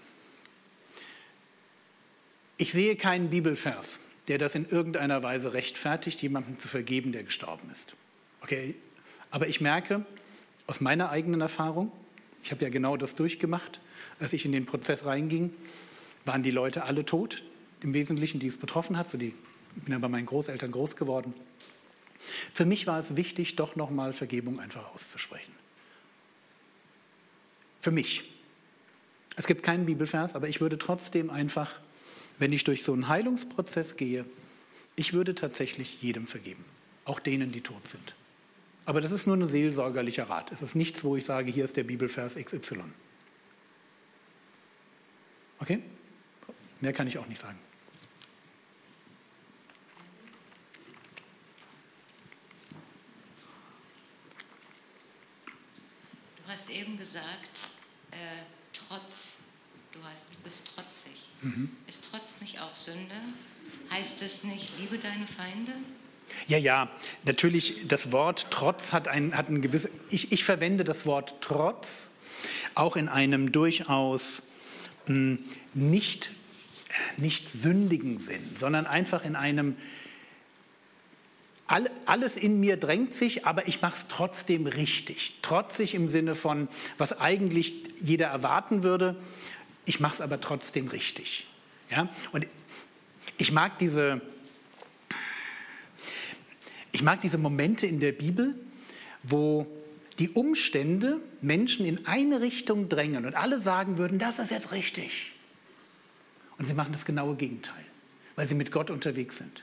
Ich sehe keinen Bibelvers, der das in irgendeiner Weise rechtfertigt, jemandem zu vergeben, der gestorben ist. Okay, aber ich merke aus meiner eigenen Erfahrung, ich habe ja genau das durchgemacht, als ich in den Prozess reinging, waren die Leute alle tot, im Wesentlichen, die es betroffen hat. So die, ich bin ja bei meinen Großeltern groß geworden. Für mich war es wichtig, doch nochmal Vergebung einfach auszusprechen. Für mich. Es gibt keinen Bibelvers, aber ich würde trotzdem einfach wenn ich durch so einen Heilungsprozess gehe, ich würde tatsächlich jedem vergeben, auch denen, die tot sind. Aber das ist nur ein seelsorgerlicher Rat. Es ist nichts, wo ich sage, hier ist der Bibelvers XY. Okay? Mehr kann ich auch nicht sagen. Du hast eben gesagt, äh, trotz, du, hast, du bist trotzig. Mhm. Ist Trotz nicht auch Sünde? Heißt es nicht, liebe deine Feinde? Ja, ja, natürlich, das Wort Trotz hat ein, hat ein gewisses, ich, ich verwende das Wort Trotz auch in einem durchaus mh, hm, nicht nicht sündigen Sinn, sondern einfach in einem, alles in mir drängt sich, aber ich mache es trotzdem richtig. Trotzig im Sinne von, was eigentlich jeder erwarten würde, ich mache es aber trotzdem richtig. Ja? Und ich mag diese, ich mag diese Momente in der Bibel, wo die Umstände Menschen in eine Richtung drängen und alle sagen würden, das ist jetzt richtig. Und sie machen das genaue Gegenteil, weil sie mit Gott unterwegs sind.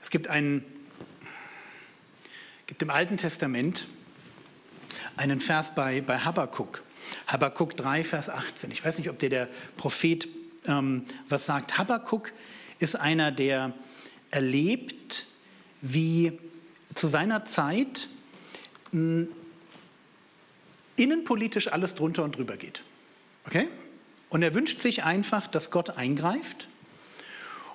Es gibt, einen, gibt im Alten Testament einen Vers bei, bei Habakkuk. Habakkuk 3, Vers 18. Ich weiß nicht, ob dir der Prophet ähm, was sagt. Habakkuk ist einer, der erlebt, wie zu seiner Zeit mh, innenpolitisch alles drunter und drüber geht. Okay? Und er wünscht sich einfach, dass Gott eingreift.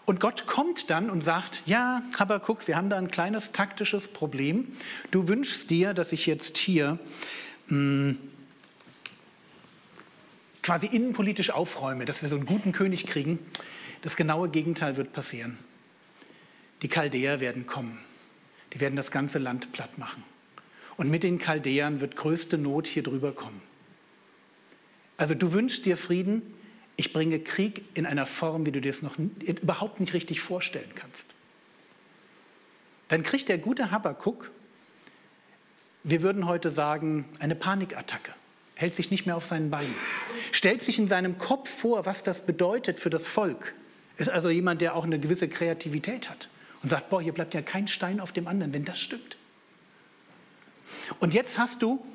Und Gott kommt dann und sagt, ja, Habakkuk, wir haben da ein kleines taktisches Problem. Du wünschst dir, dass ich jetzt hier mh, quasi innenpolitisch aufräume, dass wir so einen guten König kriegen. Das genaue Gegenteil wird passieren. Die Chaldäer werden kommen. Die werden das ganze Land platt machen. Und mit den Chaldäern wird größte Not hier drüber kommen. Also du wünschst dir Frieden, ich bringe Krieg in einer Form, wie du dir es noch überhaupt nicht richtig vorstellen kannst. Dann kriegt der gute Habakuk, wir würden heute sagen, eine Panikattacke, hält sich nicht mehr auf seinen Beinen, stellt sich in seinem Kopf vor, was das bedeutet für das Volk. Ist also jemand, der auch eine gewisse Kreativität hat und sagt, boah, hier bleibt ja kein Stein auf dem anderen, wenn das stimmt. Und jetzt hast du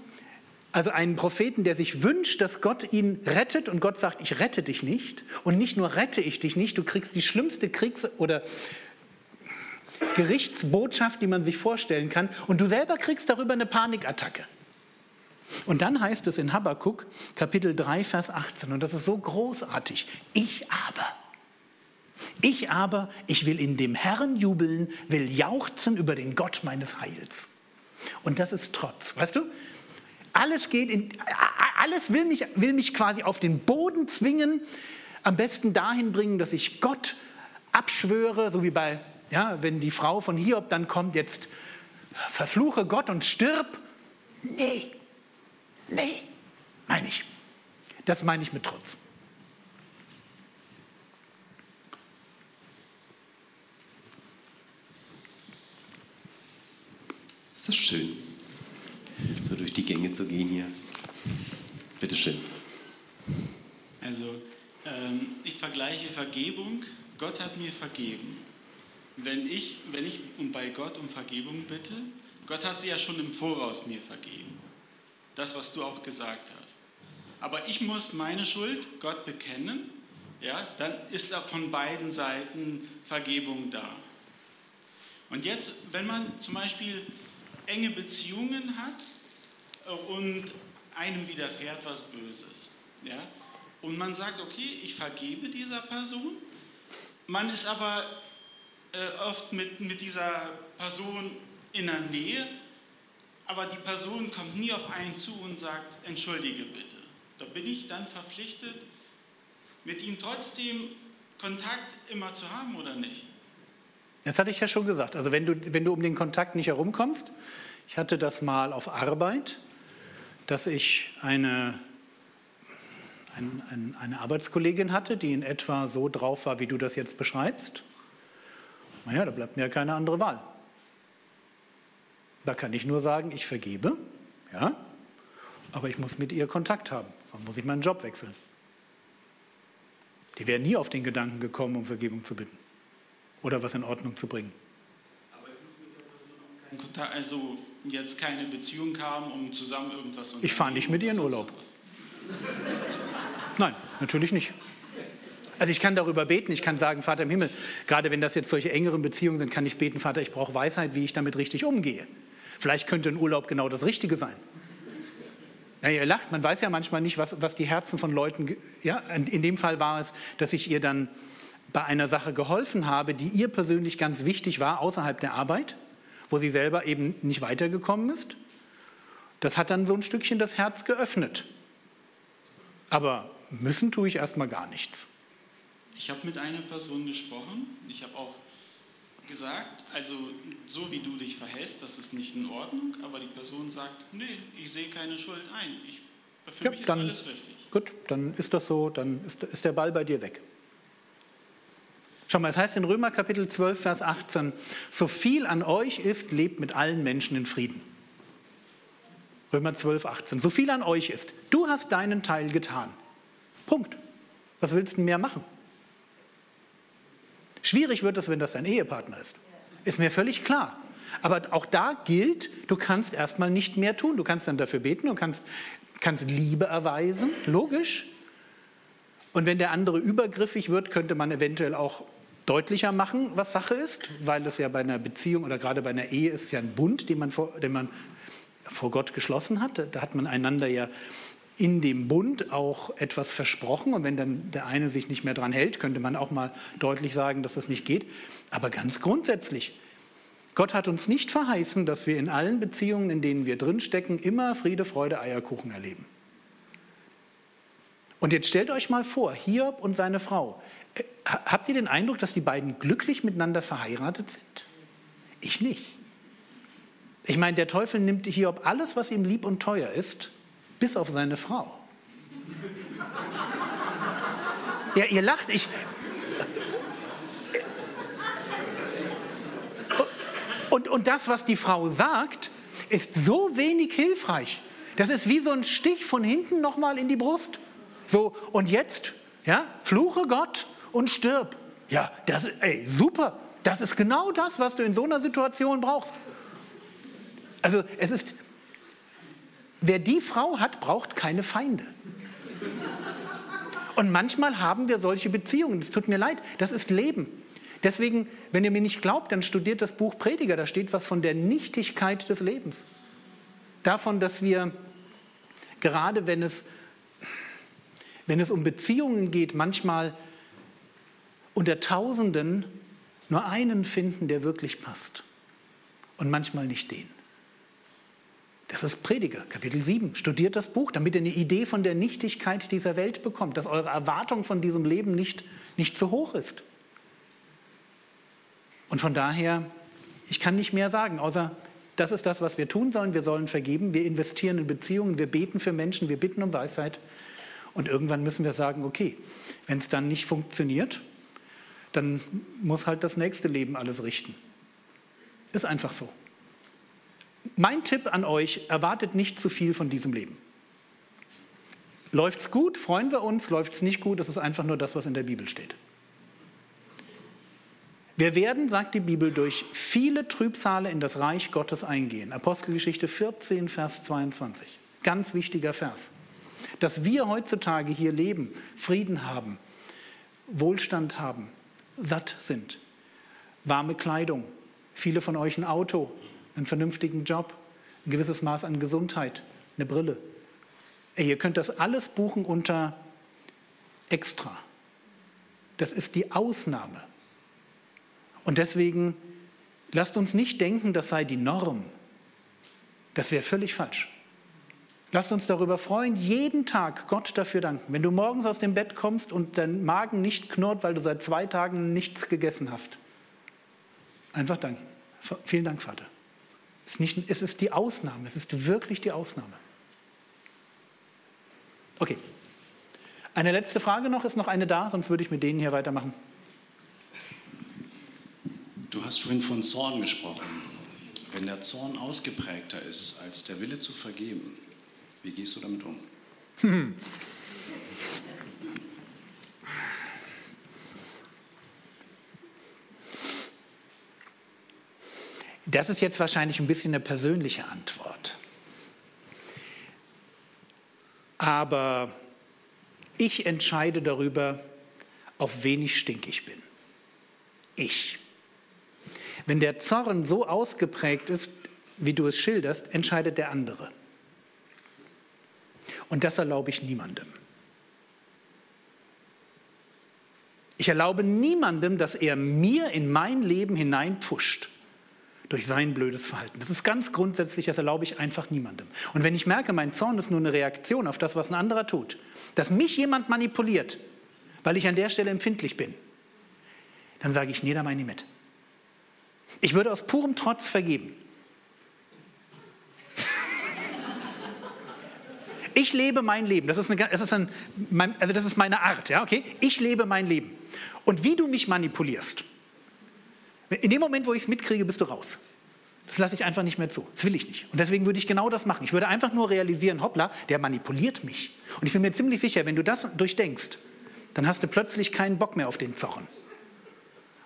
also einen Propheten, der sich wünscht, dass Gott ihn rettet und Gott sagt, ich rette dich nicht. Und nicht nur rette ich dich nicht, du kriegst die schlimmste Kriegs- oder Gerichtsbotschaft, die man sich vorstellen kann. Und du selber kriegst darüber eine Panikattacke. Und dann heißt es in Habakkuk, Kapitel 3, Vers 18, und das ist so großartig, ich aber, ich aber, ich will in dem Herrn jubeln, will jauchzen über den Gott meines Heils. Und das ist Trotz. Weißt du, alles geht in, alles will mich, will mich quasi auf den Boden zwingen, am besten dahin bringen, dass ich Gott abschwöre, so wie bei, ja, wenn die Frau von Hiob dann kommt, jetzt verfluche Gott und stirb. Nee, nee, meine ich. Das meine ich mit Trotz. Ist das schön, so durch die Gänge zu gehen hier. Bitte schön. Also, ähm, ich vergleiche Vergebung. Gott hat mir vergeben. Wenn ich, wenn ich bei Gott um Vergebung bitte, Gott hat sie ja schon im Voraus mir vergeben. Das, was du auch gesagt hast. Aber ich muss meine Schuld Gott bekennen, ja, dann ist da von beiden Seiten Vergebung da. Und jetzt, wenn man zum Beispiel enge Beziehungen hat äh, und einem widerfährt was Böses. Ja? Und man sagt, okay, ich vergebe dieser Person. Man ist aber äh, oft mit, mit dieser Person in der Nähe, aber die Person kommt nie auf einen zu und sagt, entschuldige bitte. Da bin ich dann verpflichtet, mit ihm trotzdem Kontakt immer zu haben oder nicht? Das hatte ich ja schon gesagt. Also wenn du, wenn du um den Kontakt nicht herumkommst, ich hatte das mal auf Arbeit, dass ich eine, ein, ein, eine Arbeitskollegin hatte, die in etwa so drauf war, wie du das jetzt beschreibst. Naja, da bleibt mir ja keine andere Wahl. Da kann ich nur sagen, ich vergebe, ja, aber ich muss mit ihr Kontakt haben. Dann muss ich meinen Job wechseln. Die wären nie auf den Gedanken gekommen, um Vergebung zu bitten oder was in Ordnung zu bringen. Aber ich muss mit der Person auch keinen Kontakt, also jetzt keine Beziehung haben, um zusammen irgendwas zu Ich fahre nicht mit ihr in Urlaub. Nein, natürlich nicht. Also ich kann darüber beten, ich kann sagen, Vater im Himmel, gerade wenn das jetzt solche engeren Beziehungen sind, kann ich beten, Vater, ich brauche Weisheit, wie ich damit richtig umgehe. Vielleicht könnte ein Urlaub genau das Richtige sein. Ja, ihr lacht, man weiß ja manchmal nicht, was, was die Herzen von Leuten, ja, in dem Fall war es, dass ich ihr dann bei einer Sache geholfen habe, die ihr persönlich ganz wichtig war, außerhalb der Arbeit, wo sie selber eben nicht weitergekommen ist. Das hat dann so ein Stückchen das Herz geöffnet. Aber müssen tue ich erstmal gar nichts. Ich habe mit einer Person gesprochen. Ich habe auch gesagt, also so wie du dich verhältst, das ist nicht in Ordnung, aber die Person sagt, nee, ich sehe keine Schuld ein. Ich, für Ja, mich ist dann- alles richtig. Gut, dann ist das so, dann ist, ist der Ball bei dir weg. Schau mal, es heißt in Römer Kapitel 12, Vers 18, so viel an euch ist, lebt mit allen Menschen in Frieden. Römer 12, 18, so viel an euch ist. Du hast deinen Teil getan. Punkt. Was willst du mehr machen? Schwierig wird es, wenn das dein Ehepartner ist. Ist mir völlig klar. Aber auch da gilt, du kannst erstmal nicht mehr tun. Du kannst dann dafür beten, du kannst, kannst Liebe erweisen, logisch. Und wenn der andere übergriffig wird, könnte man eventuell auch deutlicher machen, was Sache ist, weil es ja bei einer Beziehung oder gerade bei einer Ehe ist ja ein Bund, den man vor, den man vor Gott geschlossen hat. Da hat man einander ja in dem Bund auch etwas versprochen. Und wenn dann der eine sich nicht mehr dran hält, könnte man auch mal deutlich sagen, dass das nicht geht. Aber ganz grundsätzlich, Gott hat uns nicht verheißen, dass wir in allen Beziehungen, in denen wir drinstecken, immer Friede, Freude, Eierkuchen erleben. Und jetzt stellt euch mal vor, Hiob und seine Frau. Äh, ha- Habt ihr den Eindruck, dass die beiden glücklich miteinander verheiratet sind? Ich nicht. Ich meine, der Teufel nimmt Hiob alles, was ihm lieb und teuer ist, bis auf seine Frau. Ja, ihr lacht. Ich. Und, und das, was die Frau sagt, ist so wenig hilfreich. Das ist wie so ein Stich von hinten nochmal in die Brust. So, und jetzt, ja, fluche Gott und stirb. Ja, das, ey, super. Das ist genau das, was du in so einer Situation brauchst. Also, es ist, wer die Frau hat, braucht keine Feinde. Und manchmal haben wir solche Beziehungen. Es tut mir leid, das ist Leben. Deswegen, wenn ihr mir nicht glaubt, dann studiert das Buch Prediger. Da steht was von der Nichtigkeit des Lebens. Davon, dass wir, gerade wenn es, wenn es um Beziehungen geht, manchmal unter Tausenden nur einen finden, der wirklich passt. Und manchmal nicht den. Das ist Prediger, Kapitel 7. Studiert das Buch, damit ihr eine Idee von der Nichtigkeit dieser Welt bekommt, dass eure Erwartung von diesem Leben nicht, nicht zu hoch ist. Und von daher, ich kann nicht mehr sagen, außer das ist das, was wir tun sollen. Wir sollen vergeben, wir investieren in Beziehungen, wir beten für Menschen, wir bitten um Weisheit. Und irgendwann müssen wir sagen, okay, wenn es dann nicht funktioniert, dann muss halt das nächste Leben alles richten. Ist einfach so. Mein Tipp an euch, erwartet nicht zu viel von diesem Leben. Läuft's gut, freuen wir uns, läuft's nicht gut, das ist einfach nur das, was in der Bibel steht. Wir werden, sagt die Bibel, durch viele Trübsale in das Reich Gottes eingehen. Apostelgeschichte 14, Vers 22. Ganz wichtiger Vers. Dass wir heutzutage hier leben, Frieden haben, Wohlstand haben, satt sind, warme Kleidung, viele von euch ein Auto, einen vernünftigen Job, ein gewisses Maß an Gesundheit, eine Brille. Ey, ihr könnt das alles buchen unter extra. Das ist die Ausnahme. Und deswegen lasst uns nicht denken, das sei die Norm. Das wäre völlig falsch. Lasst uns darüber freuen, jeden Tag Gott dafür danken. Wenn du morgens aus dem Bett kommst und dein Magen nicht knurrt, weil du seit zwei Tagen nichts gegessen hast, einfach danken. Vielen Dank, Vater. Es ist, nicht, es ist die Ausnahme, es ist wirklich die Ausnahme. Okay. Eine letzte Frage noch, ist noch eine da, sonst würde ich mit denen hier weitermachen. Du hast vorhin von Zorn gesprochen. Wenn der Zorn ausgeprägter ist als der Wille zu vergeben, wie gehst du damit um? (laughs) Das ist jetzt wahrscheinlich ein bisschen eine persönliche Antwort. Aber ich entscheide darüber, auf wen ich stinkig bin. Ich. Wenn der Zorn so ausgeprägt ist, wie du es schilderst, entscheidet der andere. Und das erlaube ich niemandem. Ich erlaube niemandem, dass er mir in mein Leben hineinpfuscht durch sein blödes Verhalten. Das ist ganz grundsätzlich, das erlaube ich einfach niemandem. Und wenn ich merke, mein Zorn ist nur eine Reaktion auf das, was ein anderer tut, dass mich jemand manipuliert, weil ich an der Stelle empfindlich bin, dann sage ich, nee, da meine ich mit. Ich würde aus purem Trotz vergeben. (laughs) Ich lebe mein Leben. Das ist, eine, das ist, ein, also das ist meine Art. Ja, okay? Ich lebe mein Leben. Und wie du mich manipulierst, in dem Moment, wo ich es mitkriege, bist du raus. Das lasse ich einfach nicht mehr zu. Das will ich nicht. Und deswegen würde ich genau das machen. Ich würde einfach nur realisieren, hoppla, der manipuliert mich. Und ich bin mir ziemlich sicher, wenn du das durchdenkst, dann hast du plötzlich keinen Bock mehr auf den Zorn.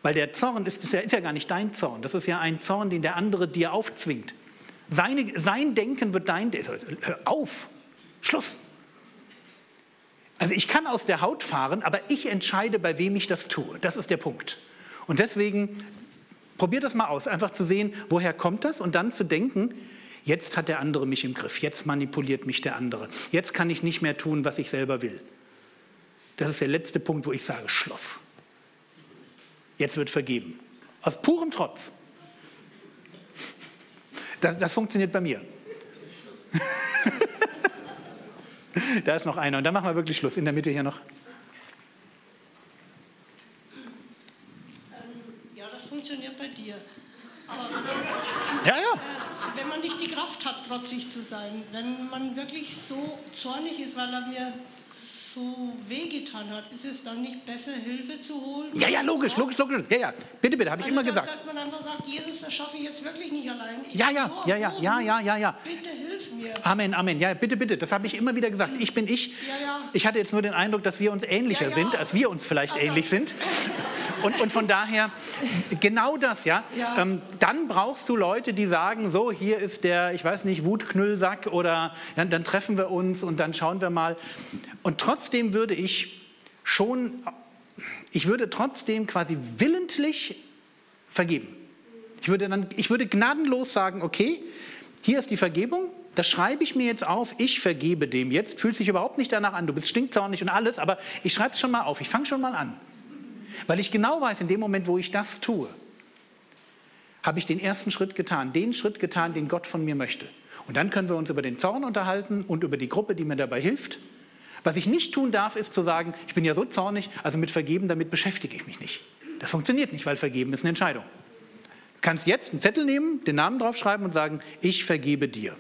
Weil der Zorn ist, ist, ja, ist ja gar nicht dein Zorn. Das ist ja ein Zorn, den der andere dir aufzwingt. Seine, sein Denken wird dein. Hör auf! Schluss. Also ich kann aus der Haut fahren, aber ich entscheide, bei wem ich das tue. Das ist der Punkt. Und deswegen probiert das mal aus, einfach zu sehen, woher kommt das und dann zu denken, jetzt hat der andere mich im Griff, jetzt manipuliert mich der andere, jetzt kann ich nicht mehr tun, was ich selber will. Das ist der letzte Punkt, wo ich sage, Schluss. Jetzt wird vergeben. Aus purem Trotz. Das, das funktioniert bei mir. (laughs) Da ist noch einer. Und dann machen wir wirklich Schluss. In der Mitte hier noch. Ähm, ja, das funktioniert bei dir. Aber ja, ja. Äh, wenn man nicht die Kraft hat, trotzig zu sein, wenn man wirklich so zornig ist, weil er mir so wehgetan hat, ist es dann nicht besser, Hilfe zu holen? Ja, ja, logisch, logisch, logisch. Ja, ja. Bitte, bitte, habe ich also, immer gesagt. Dass man einfach sagt, Jesus, das schaffe ich jetzt wirklich nicht allein. Ich ja, ja, ja, ja, ja, ja, ja, ja. Bitte hilf mir. Amen, Amen. Ja, bitte, bitte. Das habe ich immer wieder gesagt. Ich bin ich. Ja, ja. Ich hatte jetzt nur den Eindruck, dass wir uns ähnlicher ja, sind, als wir uns vielleicht also. ähnlich sind. (laughs) Und, und von daher, genau das, ja. Ähm, dann brauchst du Leute, die sagen, so, hier ist der, ich weiß nicht, Wutknüllsack oder ja, dann treffen wir uns und dann schauen wir mal. Und trotzdem würde ich schon, ich würde trotzdem quasi willentlich vergeben. Ich würde, dann, ich würde gnadenlos sagen, okay, hier ist die Vergebung, das schreibe ich mir jetzt auf, ich vergebe dem jetzt, fühlt sich überhaupt nicht danach an, du bist stinkzornig und alles, aber ich schreibe es schon mal auf, ich fange schon mal an. Weil ich genau weiß, in dem Moment, wo ich das tue, habe ich den ersten Schritt getan, den Schritt getan, den Gott von mir möchte. Und dann können wir uns über den Zorn unterhalten und über die Gruppe, die mir dabei hilft. Was ich nicht tun darf, ist zu sagen, ich bin ja so zornig, also mit Vergeben, damit beschäftige ich mich nicht. Das funktioniert nicht, weil Vergeben ist eine Entscheidung. Du kannst jetzt einen Zettel nehmen, den Namen draufschreiben und sagen, ich vergebe dir.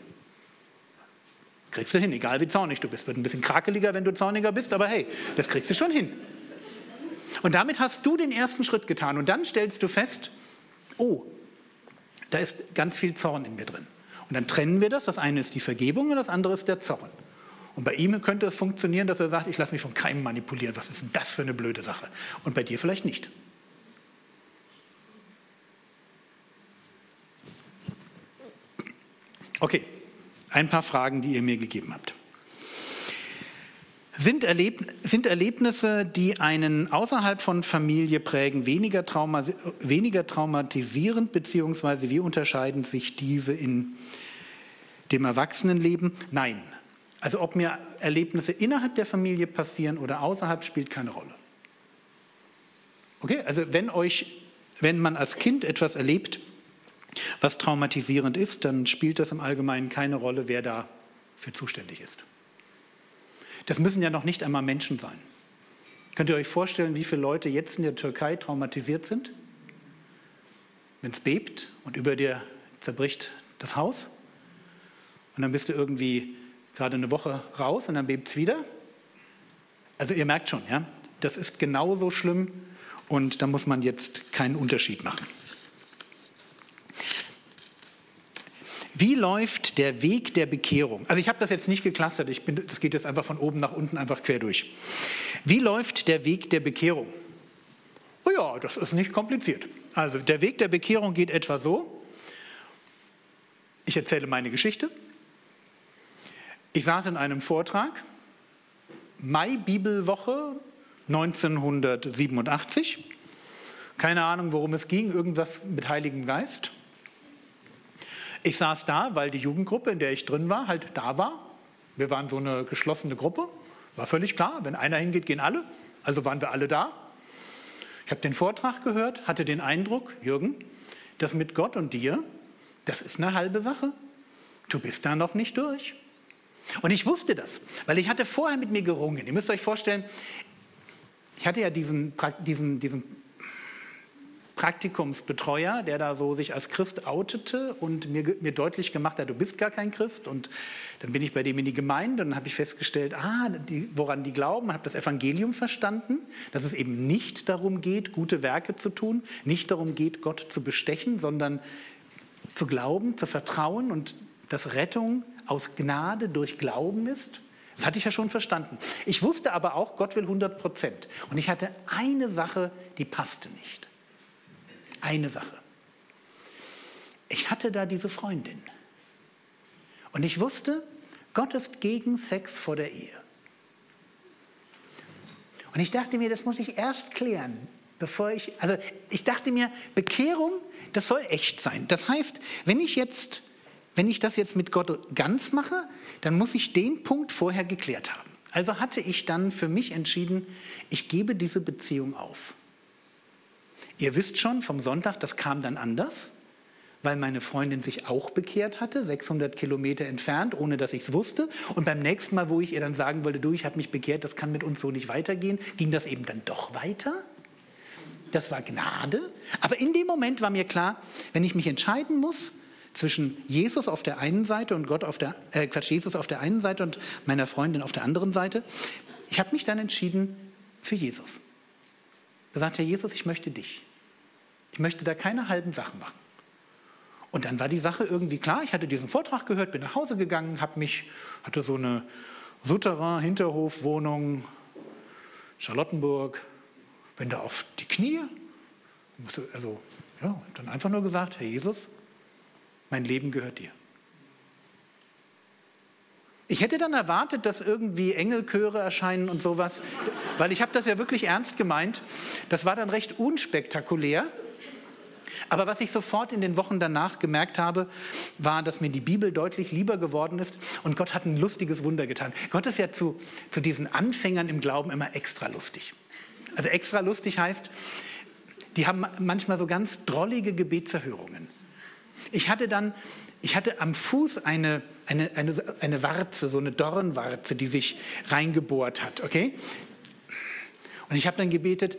Das kriegst du hin, egal wie zornig du bist. Wird ein bisschen krakeliger, wenn du zorniger bist, aber hey, das kriegst du schon hin. Und damit hast du den ersten Schritt getan und dann stellst du fest, oh, da ist ganz viel Zorn in mir drin. Und dann trennen wir das. Das eine ist die Vergebung und das andere ist der Zorn. Und bei ihm könnte es funktionieren, dass er sagt, ich lasse mich von keinem manipulieren. Was ist denn das für eine blöde Sache? Und bei dir vielleicht nicht. Okay, ein paar Fragen, die ihr mir gegeben habt. Sind, Erleb sind, Erlebnisse, die einen außerhalb von Familie prägen, weniger, trauma weniger traumatisierend, beziehungsweise wie unterscheiden sich diese in dem Erwachsenenleben? Nein, also ob mir Erlebnisse innerhalb der Familie passieren oder außerhalb, spielt keine Rolle. Okay, also wenn euch, wenn man als Kind etwas erlebt, was traumatisierend ist, dann spielt das im Allgemeinen keine Rolle, wer dafür zuständig ist. Das müssen ja noch nicht einmal Menschen sein. Könnt ihr euch vorstellen, wie viele Leute jetzt in der Türkei traumatisiert sind? Wenn es bebt und über dir zerbricht das Haus und dann bist du irgendwie gerade eine Woche raus und dann bebt es wieder. Also ihr merkt schon, ja, das ist genauso schlimm und da muss man jetzt keinen Unterschied machen. Wie läuft der Weg der Bekehrung? Also ich habe das jetzt nicht geklustert, ich bin, das geht jetzt einfach von oben nach unten einfach quer durch. Wie läuft der Weg der Bekehrung? Oh ja, das ist nicht kompliziert. Also der Weg der Bekehrung geht etwa so. Ich erzähle meine Geschichte. Ich saß in einem Vortrag, Mai-Bibelwoche 1987. Keine Ahnung, worum es ging, irgendwas mit Heiligem Geist. Ich saß da, weil die Jugendgruppe, in der ich drin war, halt da war. Wir waren so eine geschlossene Gruppe. War völlig klar, wenn einer hingeht, gehen alle. Also waren wir alle da. Ich habe den Vortrag gehört, hatte den Eindruck, Jürgen, das mit Gott und dir, das ist eine halbe Sache. Du bist da noch nicht durch. Und ich wusste das, weil ich hatte vorher mit mir gerungen. Ihr müsst euch vorstellen, ich hatte ja diesen, diesen, diesen Praktikumsbetreuer, der da so sich als Christ outete und mir, mir deutlich gemacht hat, du bist gar kein Christ. Und dann bin ich bei dem in die Gemeinde und habe ich festgestellt, ah, die, woran die glauben, habe das Evangelium verstanden, dass es eben nicht darum geht, gute Werke zu tun, nicht darum geht, Gott zu bestechen, sondern zu glauben, zu vertrauen und dass Rettung aus Gnade durch Glauben ist. Das hatte ich ja schon verstanden. Ich wusste aber auch, Gott will 100 Prozent. Und ich hatte eine Sache, die passte nicht eine Sache. Ich hatte da diese Freundin. Und ich wusste, Gott ist gegen Sex vor der Ehe. Und ich dachte mir, das muss ich erst klären, bevor ich, also ich dachte mir, Bekehrung, das soll echt sein. Das heißt, wenn ich jetzt, wenn ich das jetzt mit Gott ganz mache, dann muss ich den Punkt vorher geklärt haben. Also hatte ich dann für mich entschieden, ich gebe diese Beziehung auf. Ihr wisst schon vom Sonntag, das kam dann anders, weil meine Freundin sich auch bekehrt hatte, 600 Kilometer entfernt, ohne dass ich es wusste. Und beim nächsten Mal, wo ich ihr dann sagen wollte, du, ich habe mich bekehrt, das kann mit uns so nicht weitergehen, ging das eben dann doch weiter. Das war Gnade. Aber in dem Moment war mir klar, wenn ich mich entscheiden muss zwischen Jesus auf der einen Seite und Gott auf der äh, Quatsch, Jesus auf der einen Seite und meiner Freundin auf der anderen Seite, ich habe mich dann entschieden für Jesus. Da sagt Herr Jesus, ich möchte dich. Ich möchte da keine halben Sachen machen. Und dann war die Sache irgendwie klar. Ich hatte diesen Vortrag gehört, bin nach Hause gegangen, habe mich, hatte so eine Souterrain-Hinterhofwohnung, Charlottenburg, bin da auf die Knie. Also, ja, dann einfach nur gesagt: Herr Jesus, mein Leben gehört dir. Ich hätte dann erwartet, dass irgendwie Engelchöre erscheinen und sowas, weil ich habe das ja wirklich ernst gemeint. Das war dann recht unspektakulär. Aber was ich sofort in den Wochen danach gemerkt habe, war, dass mir die Bibel deutlich lieber geworden ist und Gott hat ein lustiges Wunder getan. Gott ist ja zu, zu diesen Anfängern im Glauben immer extra lustig. Also extra lustig heißt, die haben manchmal so ganz drollige Gebetserhörungen. Ich hatte dann ich hatte am Fuß eine, eine, eine, eine Warze, so eine Dornwarze, die sich reingebohrt hat, okay? Und ich habe dann gebetet,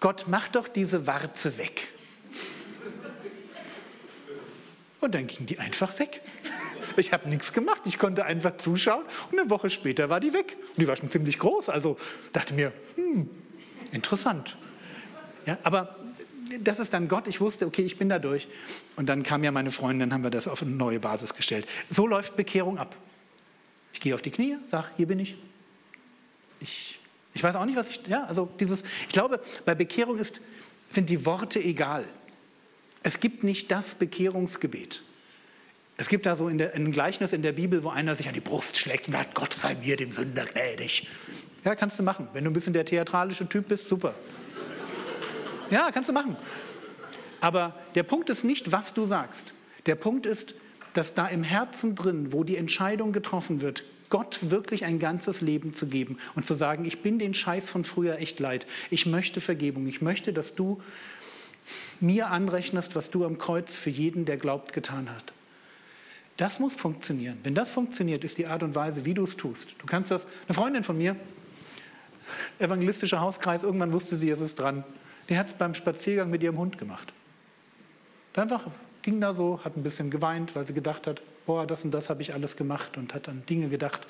Gott, mach doch diese Warze weg. Und dann ging die einfach weg. Ich habe nichts gemacht, ich konnte einfach zuschauen und eine Woche später war die weg. Und die war schon ziemlich groß, also dachte mir, hm, interessant. Ja, aber das ist dann Gott. Ich wusste, okay, ich bin da durch. Und dann kam ja meine Freundin, dann haben wir das auf eine neue Basis gestellt. So läuft Bekehrung ab. Ich gehe auf die Knie, sage, hier bin ich. Ich, ich weiß auch nicht, was ich, ja, also dieses, ich glaube, bei Bekehrung ist, sind die Worte egal. Es gibt nicht das Bekehrungsgebet. Es gibt da so in der, ein Gleichnis in der Bibel, wo einer sich an die Brust schlägt und sagt, Gott sei mir dem Sünder gnädig. Ja, kannst du machen. Wenn du ein bisschen der theatralische Typ bist, super. Ja, kannst du machen. Aber der Punkt ist nicht, was du sagst. Der Punkt ist, dass da im Herzen drin, wo die Entscheidung getroffen wird, Gott wirklich ein ganzes Leben zu geben und zu sagen, ich bin den Scheiß von früher echt leid. Ich möchte Vergebung. Ich möchte, dass du mir anrechnest, was du am Kreuz für jeden, der glaubt, getan hast. Das muss funktionieren. Wenn das funktioniert, ist die Art und Weise, wie du es tust. Du kannst das, eine Freundin von mir, evangelistischer Hauskreis, irgendwann wusste sie, es ist dran. Die hat es beim Spaziergang mit ihrem Hund gemacht. Einfach ging da so, hat ein bisschen geweint, weil sie gedacht hat, boah, das und das habe ich alles gemacht und hat an Dinge gedacht,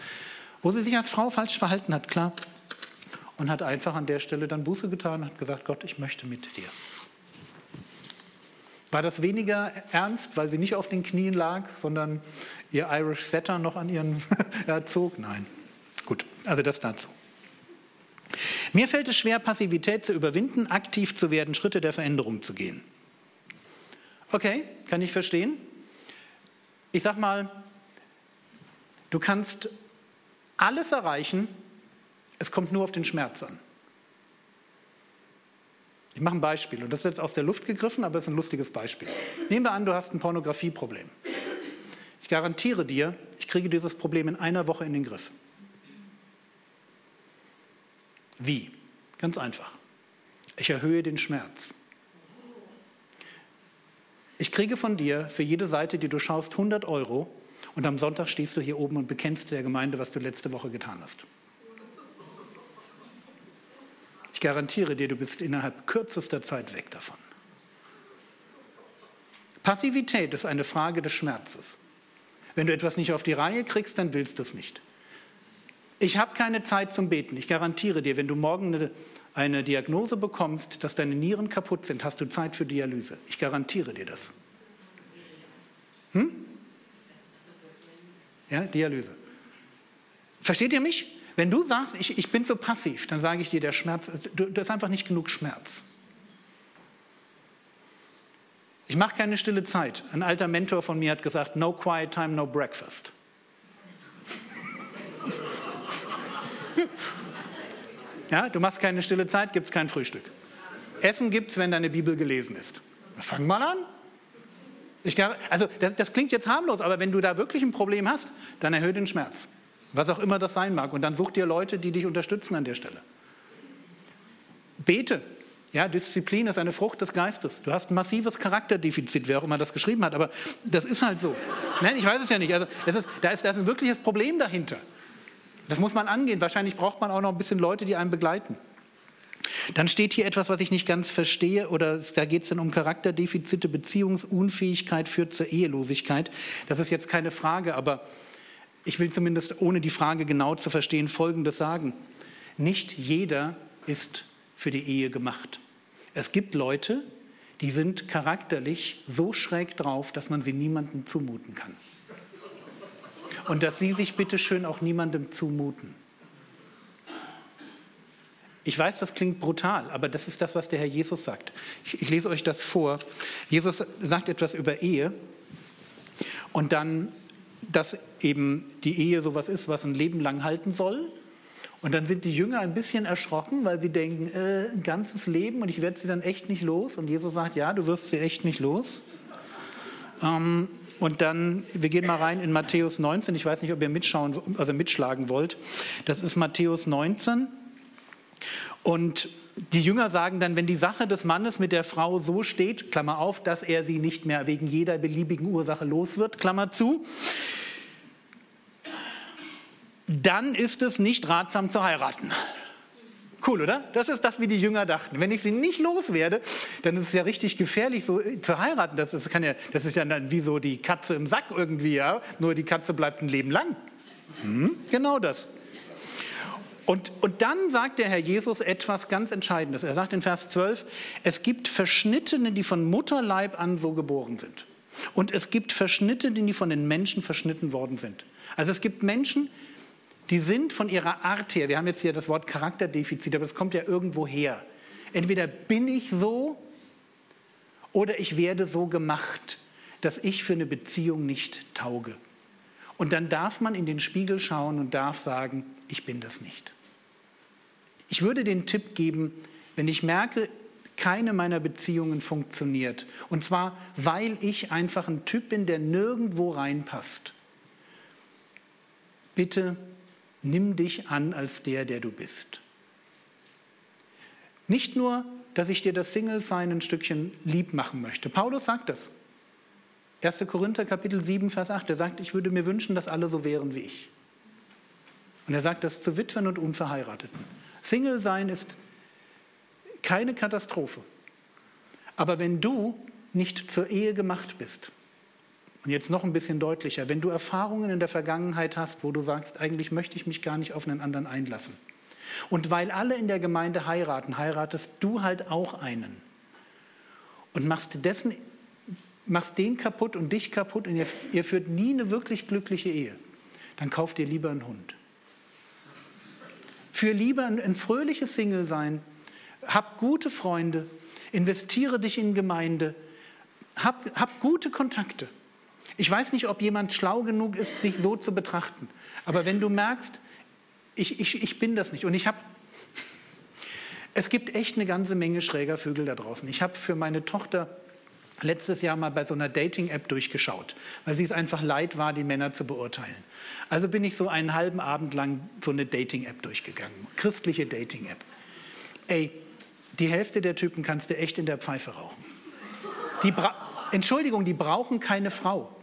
wo sie sich als Frau falsch verhalten hat, klar. Und hat einfach an der Stelle dann Buße getan und hat gesagt, Gott, ich möchte mit dir. War das weniger ernst, weil sie nicht auf den Knien lag, sondern ihr Irish Setter noch an ihren (laughs) zog? Nein. Gut, also das dazu. Mir fällt es schwer, Passivität zu überwinden, aktiv zu werden, Schritte der Veränderung zu gehen. Okay, kann ich verstehen. Ich sag mal, du kannst alles erreichen, es kommt nur auf den Schmerz an. Ich mache ein Beispiel und das ist jetzt aus der Luft gegriffen, aber es ist ein lustiges Beispiel. Nehmen wir an, du hast ein Pornografieproblem. Ich garantiere dir, ich kriege dieses Problem in einer Woche in den Griff. Wie? Ganz einfach. Ich erhöhe den Schmerz. Ich kriege von dir für jede Seite, die du schaust, 100 Euro und am Sonntag stehst du hier oben und bekennst der Gemeinde, was du letzte Woche getan hast. Ich garantiere dir, du bist innerhalb kürzester Zeit weg davon. Passivität ist eine Frage des Schmerzes. Wenn du etwas nicht auf die Reihe kriegst, dann willst du es nicht. Ich habe keine Zeit zum Beten. Ich garantiere dir, wenn du morgen eine, eine, Diagnose bekommst, dass deine Nieren kaputt sind, hast du Zeit für Dialyse. Ich garantiere dir das. Hm? Ja, Dialyse. Versteht ihr mich? Wenn du sagst, ich, ich bin so passiv, dann sage ich dir, der Schmerz, das ist einfach nicht genug Schmerz. Ich mache keine stille Zeit. Ein alter Mentor von mir hat gesagt, no quiet time, no breakfast. (laughs) ja, du machst keine stille Zeit, gibt es kein Frühstück. Essen gibt es, wenn deine Bibel gelesen ist. Fang mal an. Ich, also das, das klingt jetzt harmlos, aber wenn du da wirklich ein Problem hast, dann erhöhe den Schmerz. Was auch immer das sein mag. Und dann such dir Leute, die dich unterstützen an der Stelle. Bete. Ja, Disziplin ist eine Frucht des Geistes. Du hast ein massives Charakterdefizit, wer auch immer das geschrieben hat, aber das ist halt so. Nein, ich weiß es ja nicht. Also, ist, da, ist, da ist ein wirkliches Problem dahinter. Das muss man angehen. Wahrscheinlich braucht man auch noch ein bisschen Leute, die einen begleiten. Dann steht hier etwas, was ich nicht ganz verstehe, oder da geht es dann um Charakterdefizite, Beziehungsunfähigkeit führt zur Ehelosigkeit. Das ist jetzt keine Frage, aber ich will zumindest, ohne die Frage genau zu verstehen, Folgendes sagen. Nicht jeder ist für die Ehe gemacht. Es gibt Leute, die sind charakterlich so schräg drauf, dass man sie niemandem zumuten kann. Und dass sie sich bitte schön auch niemandem zumuten. Ich weiß, das klingt brutal, aber das ist das, was der Herr Jesus sagt. Ich, ich lese euch das vor. Jesus sagt etwas über Ehe und dann, dass eben die Ehe sowas ist, was ein Leben lang halten soll und dann sind die Jünger ein bisschen erschrocken, weil sie denken, äh, ein ganzes Leben und ich werde sie dann echt nicht los. Und Jesus sagt, ja, du wirst sie echt nicht los. Ähm, und dann, wir gehen mal rein in Matthäus 19. Ich weiß nicht, ob ihr mitschauen, also mitschlagen wollt. Das ist Matthäus 19. Und die Jünger sagen dann, wenn die Sache des Mannes mit der Frau so steht, Klammer auf, dass er sie nicht mehr wegen jeder beliebigen Ursache los wird, Klammer zu, dann ist es nicht ratsam zu heiraten. Cool, oder? Das ist das, wie die Jünger dachten. Wenn ich sie nicht loswerde, dann ist es ja richtig gefährlich, so äh, zu heiraten. Das, kann ja, das ist ja dann wie so die Katze im Sack irgendwie, ja. Nur die Katze bleibt ein Leben lang. Hm? Genau das. Und, und dann sagt der Herr Jesus etwas ganz Entscheidendes. Er sagt in Vers 12, es gibt Verschnittene, die von Mutterleib an so geboren sind. Und es gibt Verschnittene, die von den Menschen verschnitten worden sind. Also es gibt Menschen, die sind von ihrer Art her, wir haben jetzt hier das Wort Charakterdefizit, aber das kommt ja irgendwo her. Entweder bin ich so oder ich werde so gemacht, dass ich für eine Beziehung nicht tauge. Und dann darf man in den Spiegel schauen und darf sagen, ich bin das nicht. Ich würde den Tipp geben, wenn ich merke, keine meiner Beziehungen funktioniert, und zwar weil ich einfach ein Typ bin, der nirgendwo reinpasst, bitte nimm dich an als der, der du bist. Nicht nur, dass ich dir das Single-Sein ein Stückchen lieb machen möchte. Paulus sagt das. 1. Korinther Kapitel 7, Vers 8. Er sagt, ich würde mir wünschen, dass alle so wären wie ich. Und er sagt das zu Witwen und Unverheirateten. Single-Sein ist keine Katastrophe. Aber wenn du nicht zur Ehe gemacht bist, und jetzt noch ein bisschen deutlicher, wenn du Erfahrungen in der Vergangenheit hast, wo du sagst, eigentlich möchte ich mich gar nicht auf einen anderen einlassen. Und weil alle in der Gemeinde heiraten, heiratest du halt auch einen. Und machst dessen, machst den kaputt und dich kaputt und ihr, ihr führt nie eine wirklich glückliche Ehe. Dann kauf dir lieber einen Hund. Für lieber ein, ein fröhliches Single-Sein. Hab gute Freunde. Investiere dich in Gemeinde. Hab, hab gute Kontakte. Ich weiß nicht, ob jemand schlau genug ist, sich so zu betrachten. Aber wenn du merkst, ich, ich, ich bin das nicht und ich habe es gibt echt eine ganze Menge schräger Vögel da draußen. Ich habe für meine Tochter letztes Jahr mal bei so einer Dating-App durchgeschaut, weil sie es einfach leid war, die Männer zu beurteilen. Also bin ich so einen halben Abend lang so eine Dating-App durchgegangen, christliche Dating-App. Ey, die Hälfte der Typen kannst du echt in der Pfeife rauchen. Die Entschuldigung, die brauchen keine Frau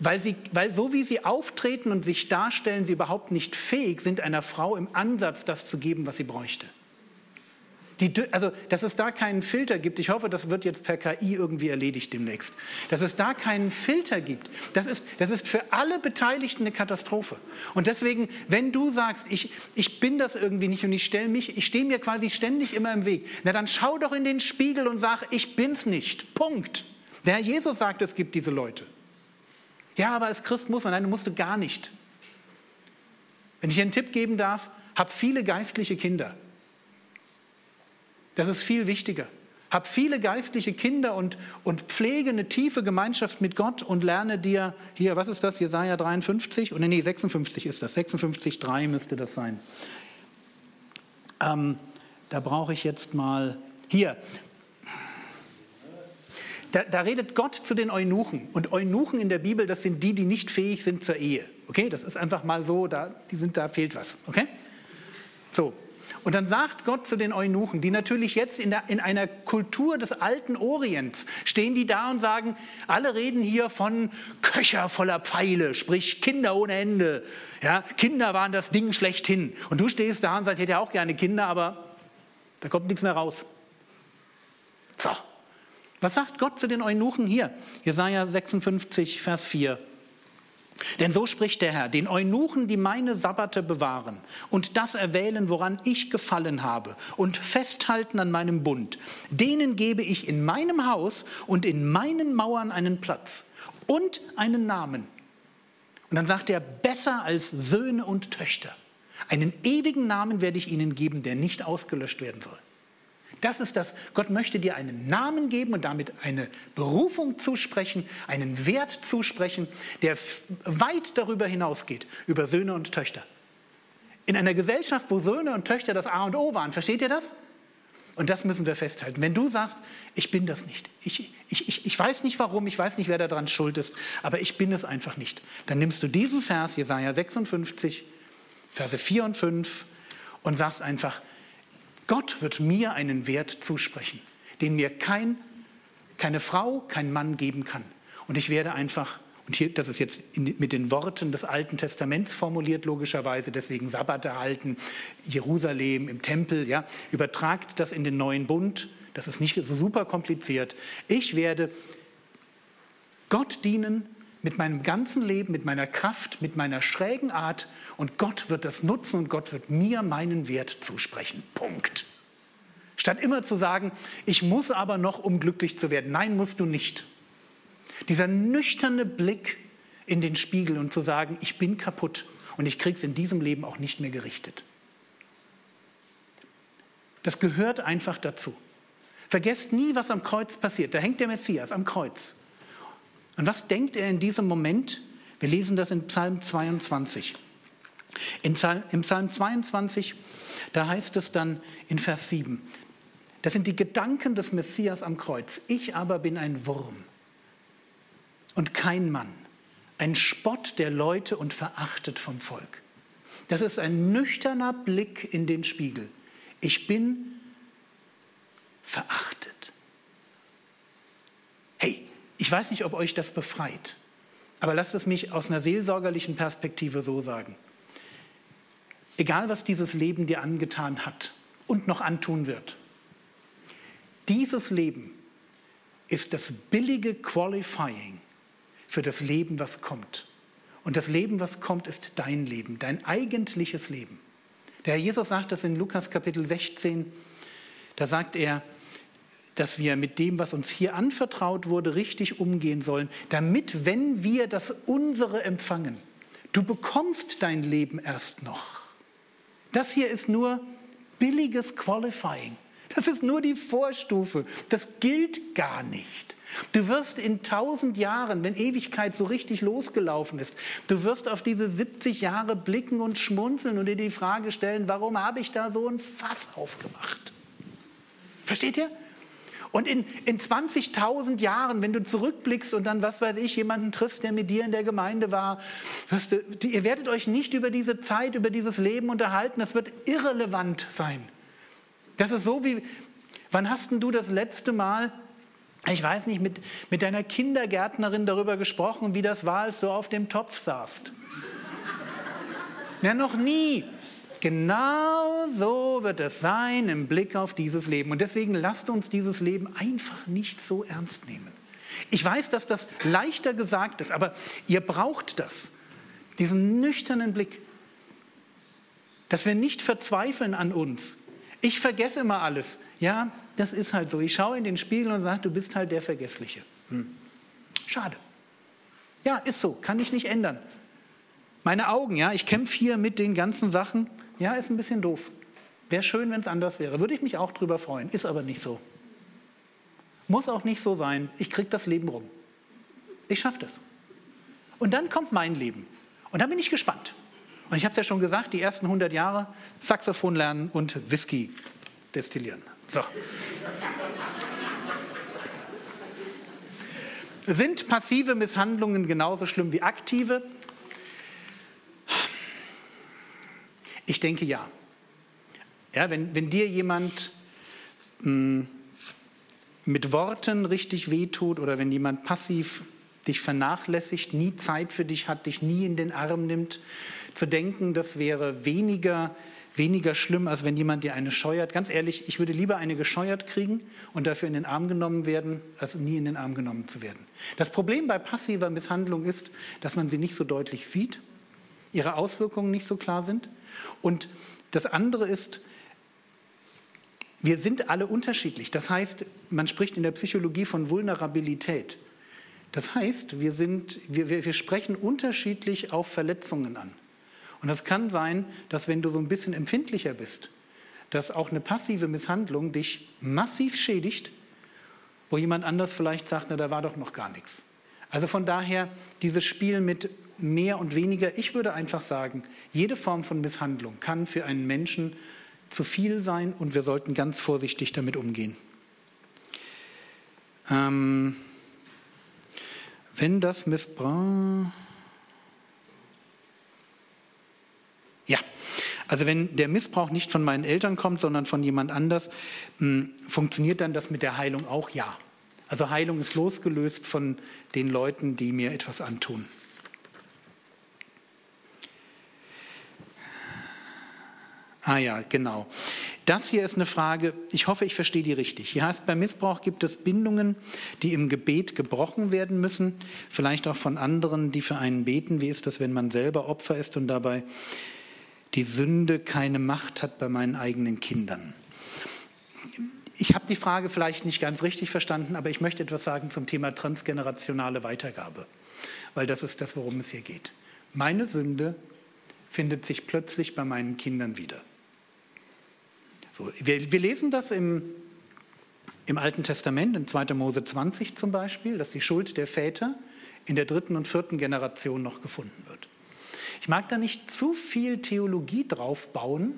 weil, sie, weil so wie sie auftreten und sich darstellen, sie überhaupt nicht fähig sind, einer Frau im Ansatz das zu geben, was sie bräuchte. Die, also, dass es da keinen Filter gibt, ich hoffe, das wird jetzt per KI irgendwie erledigt demnächst. Dass es da keinen Filter gibt, das ist, das ist für alle Beteiligten eine Katastrophe. Und deswegen, wenn du sagst, ich, ich bin das irgendwie nicht und ich stelle mich, ich stehe mir quasi ständig immer im Weg, na dann schau doch in den Spiegel und sag, ich bin's nicht. Punkt. Der Herr Jesus sagt, es gibt diese Leute. Ja, aber als Christ muss man, nein, musst du gar nicht. Wenn ich einen Tipp geben darf, hab viele geistliche Kinder. Das ist viel wichtiger. Hab viele geistliche Kinder und, und pflege eine tiefe Gemeinschaft mit Gott und lerne dir, hier, was ist das, Jesaja 53? Oder nee, 56 ist das, 56,3 müsste das sein. Ähm, da brauche ich jetzt mal, hier, da, da, redet Gott zu den Eunuchen. Und Eunuchen in der Bibel, das sind die, die nicht fähig sind zur Ehe. Okay, das ist einfach mal so, da, die sind, da fehlt was. Okay? So. Und dann sagt Gott zu den Eunuchen, die natürlich jetzt in, der, in einer Kultur des alten Orients stehen, die da und sagen, alle reden hier von Köcher voller Pfeile, sprich Kinder ohne Ende. Ja, Kinder waren das Ding schlechthin. Und du stehst da und sagst, ich hätte ja auch gerne Kinder, aber da kommt nichts mehr raus. So. Was sagt Gott zu den Eunuchen hier? Jesaja 56, Vers 4. Denn so spricht der Herr, den Eunuchen, die meine Sabbate bewahren und das erwählen, woran ich gefallen habe und festhalten an meinem Bund, denen gebe ich in meinem Haus und in meinen Mauern einen Platz und einen Namen. Und dann sagt er, besser als Söhne und Töchter. Einen ewigen Namen werde ich ihnen geben, der nicht ausgelöscht werden soll. Das ist das. Gott möchte dir einen Namen geben und damit eine Berufung zusprechen, einen Wert zusprechen, der weit darüber hinausgeht, über Söhne und Töchter. In einer Gesellschaft, wo Söhne und Töchter das A und O waren, versteht ihr das? Und das müssen wir festhalten. Wenn du sagst, ich bin das nicht, ich, ich, ich, ich weiß nicht warum, ich weiß nicht, wer daran schuld ist, aber ich bin es einfach nicht, dann nimmst du diesen Vers, Jesaja 56, Verse 4 und 5, und sagst einfach, Gott wird mir einen Wert zusprechen, den mir kein, keine Frau, kein Mann geben kann. Und ich werde einfach, und hier, das ist jetzt in, mit den Worten des Alten Testaments formuliert, logischerweise, deswegen Sabbate halten, Jerusalem im Tempel, ja, übertragt das in den neuen Bund. Das ist nicht so super kompliziert. Ich werde Gott dienen mit meinem ganzen Leben, mit meiner Kraft, mit meiner schrägen Art und Gott wird das nutzen und Gott wird mir meinen Wert zusprechen. Punkt. Statt immer zu sagen, ich muss aber noch, um glücklich zu werden. Nein, musst du nicht. Dieser nüchterne Blick in den Spiegel und zu sagen, ich bin kaputt und ich krieg's in diesem Leben auch nicht mehr gerichtet. Das gehört einfach dazu. Vergesst nie, was am Kreuz passiert. Da hängt der Messias am Kreuz. Und was denkt er in diesem Moment? Wir lesen das in Psalm 22. In Psalm, Im Psalm 22, da heißt es dann in Vers 7, das sind die Gedanken des Messias am Kreuz. Ich aber bin ein Wurm und kein Mann, ein Spott der Leute und verachtet vom Volk. Das ist ein nüchterner Blick in den Spiegel. Ich bin verachtet. Hey, ich weiß nicht, ob euch das befreit, aber lasst es mich aus einer seelsorgerlichen Perspektive so sagen. Egal, was dieses Leben dir angetan hat und noch antun wird, dieses Leben ist das billige Qualifying für das Leben, was kommt. Und das Leben, was kommt, ist dein Leben, dein eigentliches Leben. Der Herr Jesus sagt das in Lukas Kapitel 16. Da sagt er, dass wir mit dem, was uns hier anvertraut wurde, richtig umgehen sollen, damit, wenn wir das unsere empfangen, du bekommst dein Leben erst noch. Das hier ist nur billiges Qualifying. Das ist nur die Vorstufe. Das gilt gar nicht. Du wirst in tausend Jahren, wenn Ewigkeit so richtig losgelaufen ist, du wirst auf diese 70 Jahre blicken und schmunzeln und dir die Frage stellen, warum habe ich da so ein Fass aufgemacht? Versteht ihr? Und in, in 20.000 Jahren, wenn du zurückblickst und dann, was weiß ich, jemanden triffst, der mit dir in der Gemeinde war, wirst du, ihr werdet euch nicht über diese Zeit, über dieses Leben unterhalten. Das wird irrelevant sein. Das ist so wie, wann hast du das letzte Mal, ich weiß nicht, mit, mit deiner Kindergärtnerin darüber gesprochen, wie das war, als du auf dem Topf saßt? Ja, noch nie. Genau so wird es sein im Blick auf dieses Leben. Und deswegen lasst uns dieses Leben einfach nicht so ernst nehmen. Ich weiß, dass das leichter gesagt ist, aber ihr braucht das, diesen nüchternen Blick, dass wir nicht verzweifeln an uns. Ich vergesse immer alles. Ja, das ist halt so. Ich schaue in den Spiegel und sage, du bist halt der Vergessliche. Hm. Schade. Ja, ist so, kann ich nicht ändern. Meine Augen, ja, ich kämpfe hier mit den ganzen Sachen. Ja, ist ein bisschen doof. Wäre schön, wenn es anders wäre. Würde ich mich auch drüber freuen. Ist aber nicht so. Muss auch nicht so sein. Ich kriege das Leben rum. Ich schaffe das. Und dann kommt mein Leben. Und da bin ich gespannt. Und ich habe es ja schon gesagt, die ersten 100 Jahre Saxophon lernen und Whisky destillieren. So. Sind passive Misshandlungen genauso schlimm wie aktive? Ich denke ja. ja wenn, wenn dir jemand mh, hm, mit Worten richtig wehtut oder wenn jemand passiv dich vernachlässigt, nie Zeit für dich hat, dich nie in den Arm nimmt, zu denken, das wäre weniger, weniger schlimm, als wenn jemand dir eine scheuert. Ganz ehrlich, ich würde lieber eine gescheuert kriegen und dafür in den Arm genommen werden, als nie in den Arm genommen zu werden. Das Problem bei passiver Misshandlung ist, dass man sie nicht so deutlich sieht, ihre Auswirkungen nicht so klar sind und das andere ist, wir sind alle unterschiedlich. Das heißt, man spricht in der Psychologie von Vulnerabilität. Das heißt, wir, sind, wir, wir, wir sprechen unterschiedlich auf Verletzungen an. Und das kann sein, dass wenn du so ein bisschen empfindlicher bist, dass auch eine passive Misshandlung dich massiv schädigt, wo jemand anders vielleicht sagt, na, da war doch noch gar nichts. Also von daher dieses Spiel mit mehr und weniger. Ich würde einfach sagen, jede Form von Misshandlung kann für einen Menschen zu viel sein und wir sollten ganz vorsichtig damit umgehen. Ähm, wenn das Missbrauch. Ja, also wenn der Missbrauch nicht von meinen Eltern kommt, sondern von jemand anders, hm, funktioniert dann das mit der Heilung auch? Ja. Also Heilung ist losgelöst von den Leuten, die mir etwas antun. Ah ja, genau. Das hier ist eine Frage, ich hoffe, ich verstehe die richtig. Hier heißt, beim Missbrauch gibt es Bindungen, die im Gebet gebrochen werden müssen, vielleicht auch von anderen, die für einen beten. Wie ist das, wenn man selber Opfer ist und dabei die Sünde keine Macht hat bei meinen eigenen Kindern? Ich habe die Frage vielleicht nicht ganz richtig verstanden, aber ich möchte etwas sagen zum Thema transgenerationale Weitergabe, weil das ist das, worum es hier geht. Meine Sünde findet sich plötzlich bei meinen Kindern wieder. So, wir, wir lesen das im, im Alten Testament, in 2. Mose 20 zum Beispiel, dass die Schuld der Väter in der dritten und vierten Generation noch gefunden wird. Ich mag da nicht zu viel Theologie drauf bauen,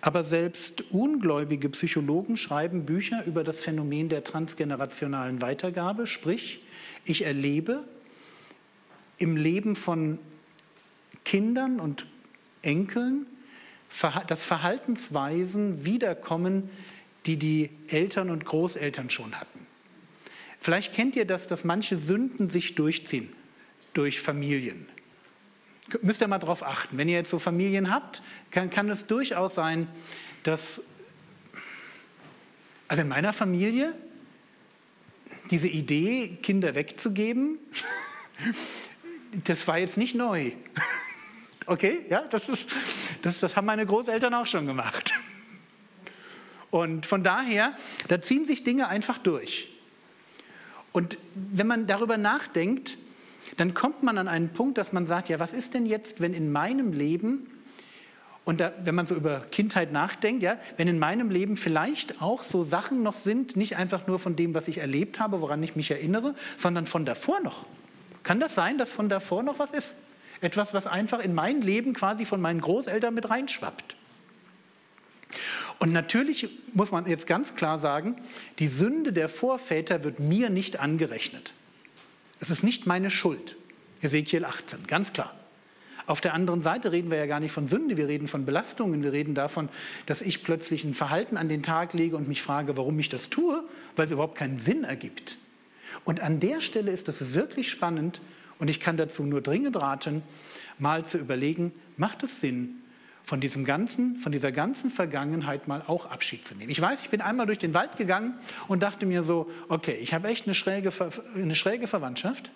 aber selbst ungläubige Psychologen schreiben Bücher über das Phänomen der transgenerationalen Weitergabe, sprich, ich erlebe im Leben von Kindern und Enkeln, dass Verhaltensweisen wiederkommen, die die Eltern und Großeltern schon hatten. Vielleicht kennt ihr das, dass manche Sünden sich durchziehen durch Familien müsst ihr mal darauf achten. Wenn ihr jetzt so Familien habt, kann, kann es durchaus sein, dass, also in meiner Familie, diese Idee, Kinder wegzugeben, das war jetzt nicht neu. Okay, ja, das, ist, das, das haben meine Großeltern auch schon gemacht. Und von daher, da ziehen sich Dinge einfach durch. Und wenn man darüber nachdenkt, dann kommt man an einen Punkt, dass man sagt, ja, was ist denn jetzt, wenn in meinem Leben, und da, wenn man so über Kindheit nachdenkt, ja, wenn in meinem Leben vielleicht auch so Sachen noch sind, nicht einfach nur von dem, was ich erlebt habe, woran ich mich erinnere, sondern von davor noch. Kann das sein, dass von davor noch was ist? Etwas, was einfach in mein Leben quasi von meinen Großeltern mit reinschwappt. Und natürlich muss man jetzt ganz klar sagen, die Sünde der Vorväter wird mir nicht angerechnet. Es ist nicht meine Schuld. Ezekiel 18, ganz klar. Auf der anderen Seite reden wir ja gar nicht von Sünde, wir reden von Belastungen, wir reden davon, dass ich plötzlich ein Verhalten an den Tag lege und mich frage, warum ich das tue, weil es überhaupt keinen Sinn ergibt. Und an der Stelle ist es wirklich spannend und ich kann dazu nur dringend raten, mal zu überlegen, macht es Sinn, von diesem ganzen, von dieser ganzen Vergangenheit mal auch Abschied zu nehmen. Ich weiß, ich bin einmal durch den Wald gegangen und dachte mir so, okay, ich habe echt eine schräge, eine schräge Verwandtschaft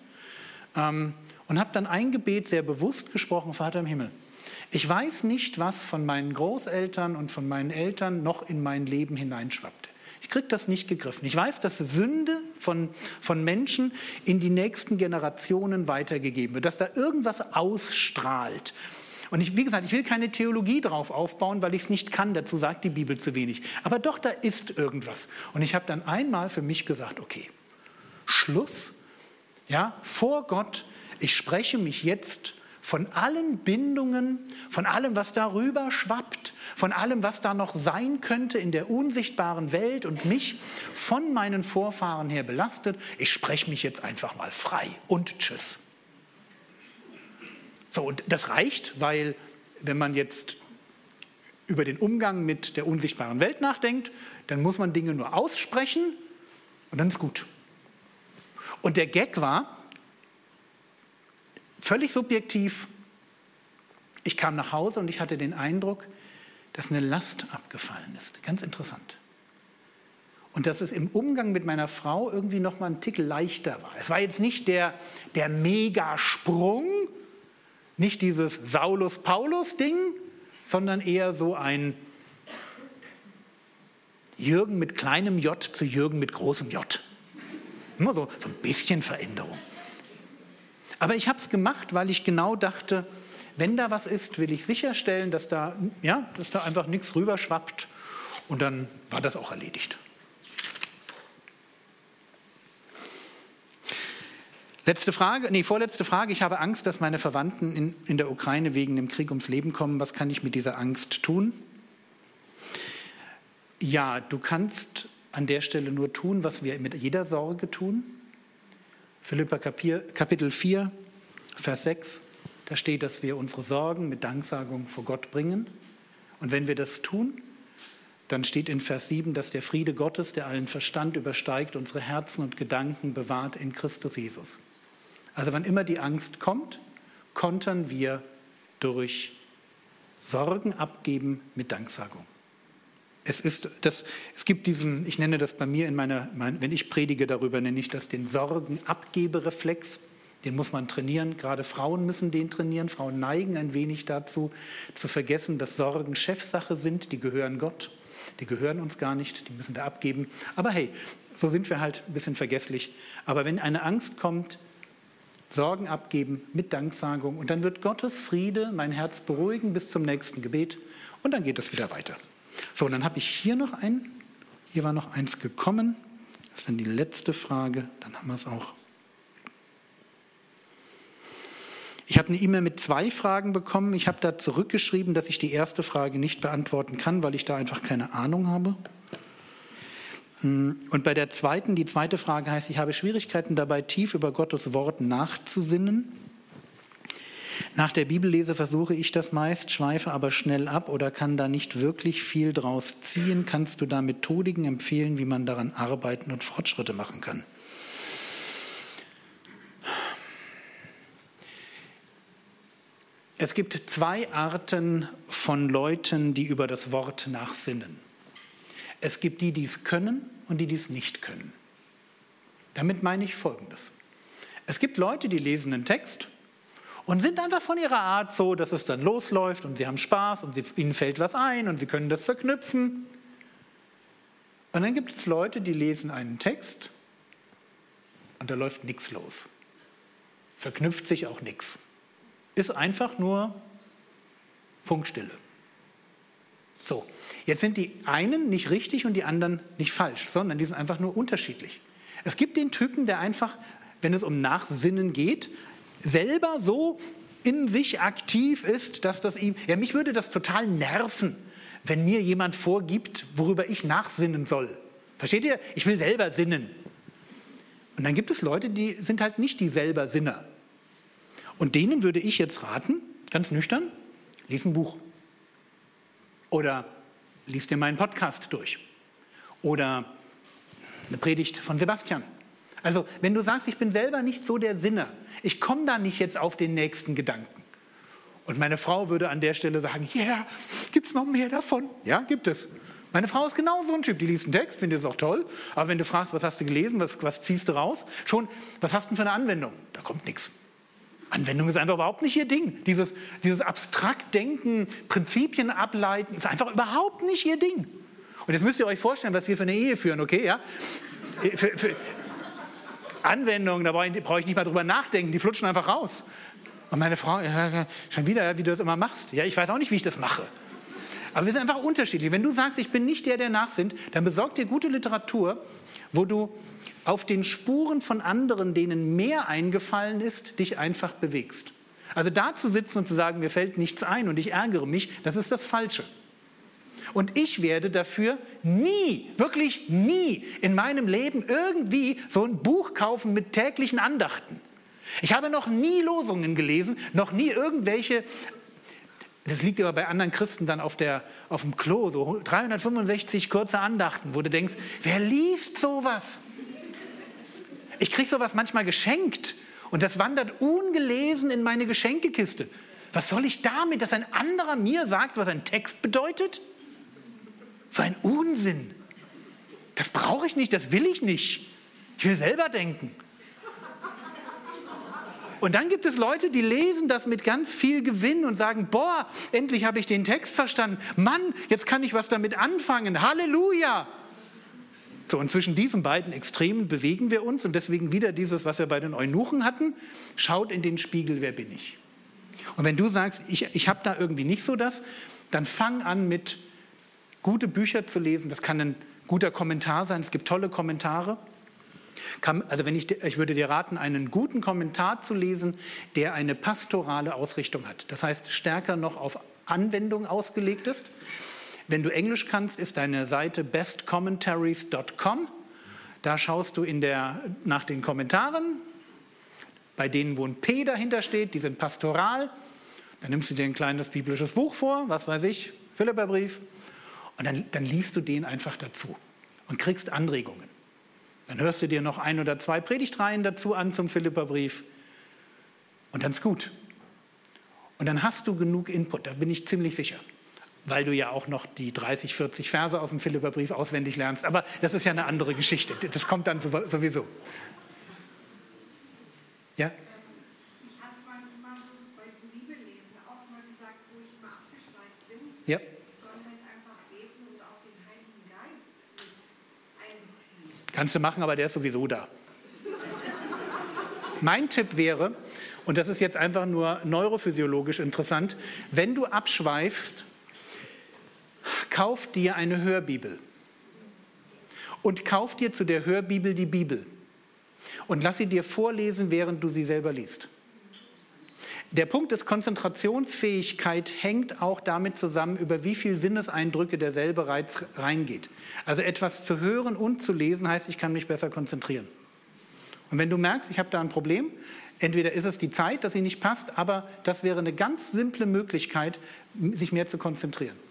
ähm, und habe dann ein Gebet sehr bewusst gesprochen, Vater im Himmel. Ich weiß nicht, was von meinen Großeltern und von meinen Eltern noch in mein Leben hineinschwappte. Ich kriege das nicht gegriffen. Ich weiß, dass Sünde von, von Menschen in die nächsten Generationen weitergegeben wird, dass da irgendwas ausstrahlt. Und ich, wie gesagt, ich will keine Theologie drauf aufbauen, weil ich es nicht kann. Dazu sagt die Bibel zu wenig. Aber doch, da ist irgendwas. Und ich habe dann einmal für mich gesagt, okay, Schluss. Ja, vor Gott, ich spreche mich jetzt von allen Bindungen, von allem, was darüber schwappt, von allem, was da noch sein könnte in der unsichtbaren Welt und mich von meinen Vorfahren her belastet. Ich spreche mich jetzt einfach mal frei und tschüss. So, und das reicht, weil wenn man jetzt über den Umgang mit der unsichtbaren Welt nachdenkt, dann muss man Dinge nur aussprechen und dann ist gut. Und der Gag war, völlig subjektiv. Ich kam nach Hause und ich hatte den Eindruck, dass eine Last abgefallen ist. Ganz interessant. Und dass es im Umgang mit meiner Frau irgendwie noch mal ein Tick leichter war. Es war jetzt nicht der, der Megasprung, nicht dieses Saulus-Paulus-Ding, sondern eher so ein Jürgen mit kleinem J zu Jürgen mit großem J. Immer so, so ein bisschen Veränderung. Aber ich habe es gemacht, weil ich genau dachte, wenn da was ist, will ich sicherstellen, dass da, ja, dass da einfach nichts rüberschwappt. Und dann war das auch erledigt. Letzte Frage, nee, vorletzte Frage. Ich habe Angst, dass meine Verwandten in, in der Ukraine wegen dem Krieg ums Leben kommen. Was kann ich mit dieser Angst tun? Ja, du kannst an der Stelle nur tun, was wir mit jeder Sorge tun. Philippa Kapitel 4, Vers 6, da steht, dass wir unsere Sorgen mit Danksagung vor Gott bringen. Und wenn wir das tun, dann steht in Vers 7, dass der Friede Gottes, der allen Verstand übersteigt, unsere Herzen und Gedanken bewahrt in Christus Jesus. Also wann immer die Angst kommt, kontern wir durch Sorgen abgeben mit Danksagung. Es, ist das, es gibt diesen, ich nenne das bei mir in meiner, mein, wenn ich predige darüber, nenne ich das den Sorgenabgebereflex. Den muss man trainieren. Gerade Frauen müssen den trainieren. Frauen neigen ein wenig dazu, zu vergessen, dass Sorgen Chefsache sind. Die gehören Gott. Die gehören uns gar nicht. Die müssen wir abgeben. Aber hey, so sind wir halt ein bisschen vergesslich. Aber wenn eine Angst kommt, Sorgen abgeben mit Danksagung und dann wird Gottes Friede mein Herz beruhigen bis zum nächsten Gebet und dann geht es wieder weiter. So, und dann habe ich hier noch einen. Hier war noch eins gekommen. Das ist dann die letzte Frage. Dann haben wir es auch. Ich habe eine E-Mail mit zwei Fragen bekommen. Ich habe da zurückgeschrieben, dass ich die erste Frage nicht beantworten kann, weil ich da einfach keine Ahnung habe. Hm, und bei der zweiten, die zweite Frage heißt, ich habe Schwierigkeiten dabei, tief über Gottes Wort nachzusinnen. Nach der Bibellese versuche ich das meist, schweife aber schnell ab oder kann da nicht wirklich viel draus ziehen. Kannst du da Methodiken empfehlen, wie man daran arbeiten und Fortschritte machen kann? Es gibt zwei Arten von Leuten, die über das Wort nachsinnen. Es gibt die, die es können und die, die es nicht können. Damit meine ich Folgendes. Es gibt Leute, die lesen einen Text und sind einfach von ihrer Art so, dass es dann losläuft und sie haben Spaß und sie, ihnen fällt was ein und sie können das verknüpfen. Und dann gibt es Leute, die lesen einen Text und da läuft nichts los. Verknüpft sich auch nichts. Ist einfach nur Funkstille. So, jetzt sind die einen nicht richtig und die anderen nicht falsch, sondern die sind einfach nur unterschiedlich. Es gibt den Typen, der einfach, wenn es um Nachsinnen geht, selber so in sich aktiv ist, dass das ihm, ja, mich würde das total nerven, wenn mir jemand vorgibt, worüber ich nachsinnen soll. Versteht ihr? Ich will selber sinnen. Und dann gibt es Leute, die sind halt nicht die selber Sinner. Und denen würde ich jetzt raten, ganz nüchtern, lies ein Buch. Oder lies dir meinen Podcast durch. Oder eine Predigt von Sebastian. Also wenn du sagst, ich bin selber nicht so der Sinner, ich komme da nicht jetzt auf den nächsten Gedanken. Und meine Frau würde an der Stelle sagen, ja, yeah, gibt es noch mehr davon? Ja, gibt es. Meine Frau ist genau so ein Typ, die liest einen Text, findet es auch toll, aber wenn du fragst, was hast du gelesen, was, was ziehst du raus, schon, was hast du für eine Anwendung? Da kommt nichts. Anwendung ist einfach überhaupt nicht ihr Ding. Dieses, dieses abstrakt Denken, Prinzipien ableiten, ist einfach überhaupt nicht ihr Ding. Und jetzt müsst ihr euch vorstellen, was wir für eine Ehe führen, okay? Ja? Für, für Anwendungen, da brauche ich, nicht mal drüber nachdenken, die flutschen einfach raus. Und meine Frau, ja, schon wieder, wie du das immer machst. Ja, ich weiß auch nicht, wie ich das mache. Aber wir sind einfach unterschiedlich. Wenn du sagst, ich bin nicht der, der nachsinnt, dann besorg dir gute Literatur, wo du auf den Spuren von anderen, denen mehr eingefallen ist, dich einfach bewegst. Also da zu sitzen und zu sagen, mir fällt nichts ein und ich ärgere mich, das ist das Falsche. Und ich werde dafür nie, wirklich nie in meinem Leben irgendwie so ein Buch kaufen mit täglichen Andachten. Ich habe noch nie Losungen gelesen, noch nie irgendwelche das liegt aber bei anderen Christen dann auf, der, auf dem Klo, so 365 kurze Andachten, wo du denkst, wer liest sowas? Ich kriege sowas manchmal geschenkt und das wandert ungelesen in meine Geschenkekiste. Was soll ich damit, dass ein anderer mir sagt, was ein Text bedeutet? So ein Unsinn. Das brauche ich nicht, das will ich nicht. Ich will selber denken. Und dann gibt es Leute, die lesen das mit ganz viel Gewinn und sagen, boah, endlich habe ich den Text verstanden. Mann, jetzt kann ich was damit anfangen. Halleluja. So, und zwischen diesen beiden Extremen bewegen wir uns und deswegen wieder dieses, was wir bei den Eunuchen hatten, schaut in den Spiegel, wer bin ich? Und wenn du sagst, ich, ich habe da irgendwie nicht so das, dann fang an mit gute Bücher zu lesen. Das kann ein guter Kommentar sein, es gibt tolle Kommentare. Also wenn ich, ich würde dir raten, einen guten Kommentar zu lesen, der eine pastorale Ausrichtung hat. Das heißt, stärker noch auf Anwendung ausgelegt ist. Wenn du Englisch kannst, ist deine Seite bestcommentaries.com. Da schaust du in der, nach den Kommentaren, bei denen, wo ein P dahinter steht, die sind pastoral. Dann nimmst du dir ein kleines biblisches Buch vor, was weiß ich, Philipperbrief, und dann, dann liest du den einfach dazu und kriegst Anregungen. Dann hörst du dir noch ein oder zwei Predigtreihen dazu an zum Philipperbrief und dann ist gut. Und dann hast du genug Input, da bin ich ziemlich sicher, weil du ja auch noch die 30, 40 Verse aus dem Philipperbrief auswendig lernst. Aber das ist ja eine andere Geschichte, das kommt dann sowieso. Ja? Ja. Kannst du machen, aber der ist sowieso da. Mein Tipp wäre, und das ist jetzt einfach nur neurophysiologisch interessant, wenn du abschweifst, kauf dir eine Hörbibel und kauf dir zu der Hörbibel die Bibel und lass sie dir vorlesen, während du sie selber liest. Der Punkt ist, Konzentrationsfähigkeit hängt auch damit zusammen, über wie viele Sinneseindrücke derselbe Reiz reingeht. Also etwas zu hören und zu lesen heißt, ich kann mich besser konzentrieren. Und wenn du merkst, ich habe da ein Problem, entweder ist es die Zeit, dass sie nicht passt, aber das wäre eine ganz simple Möglichkeit, sich mehr zu konzentrieren.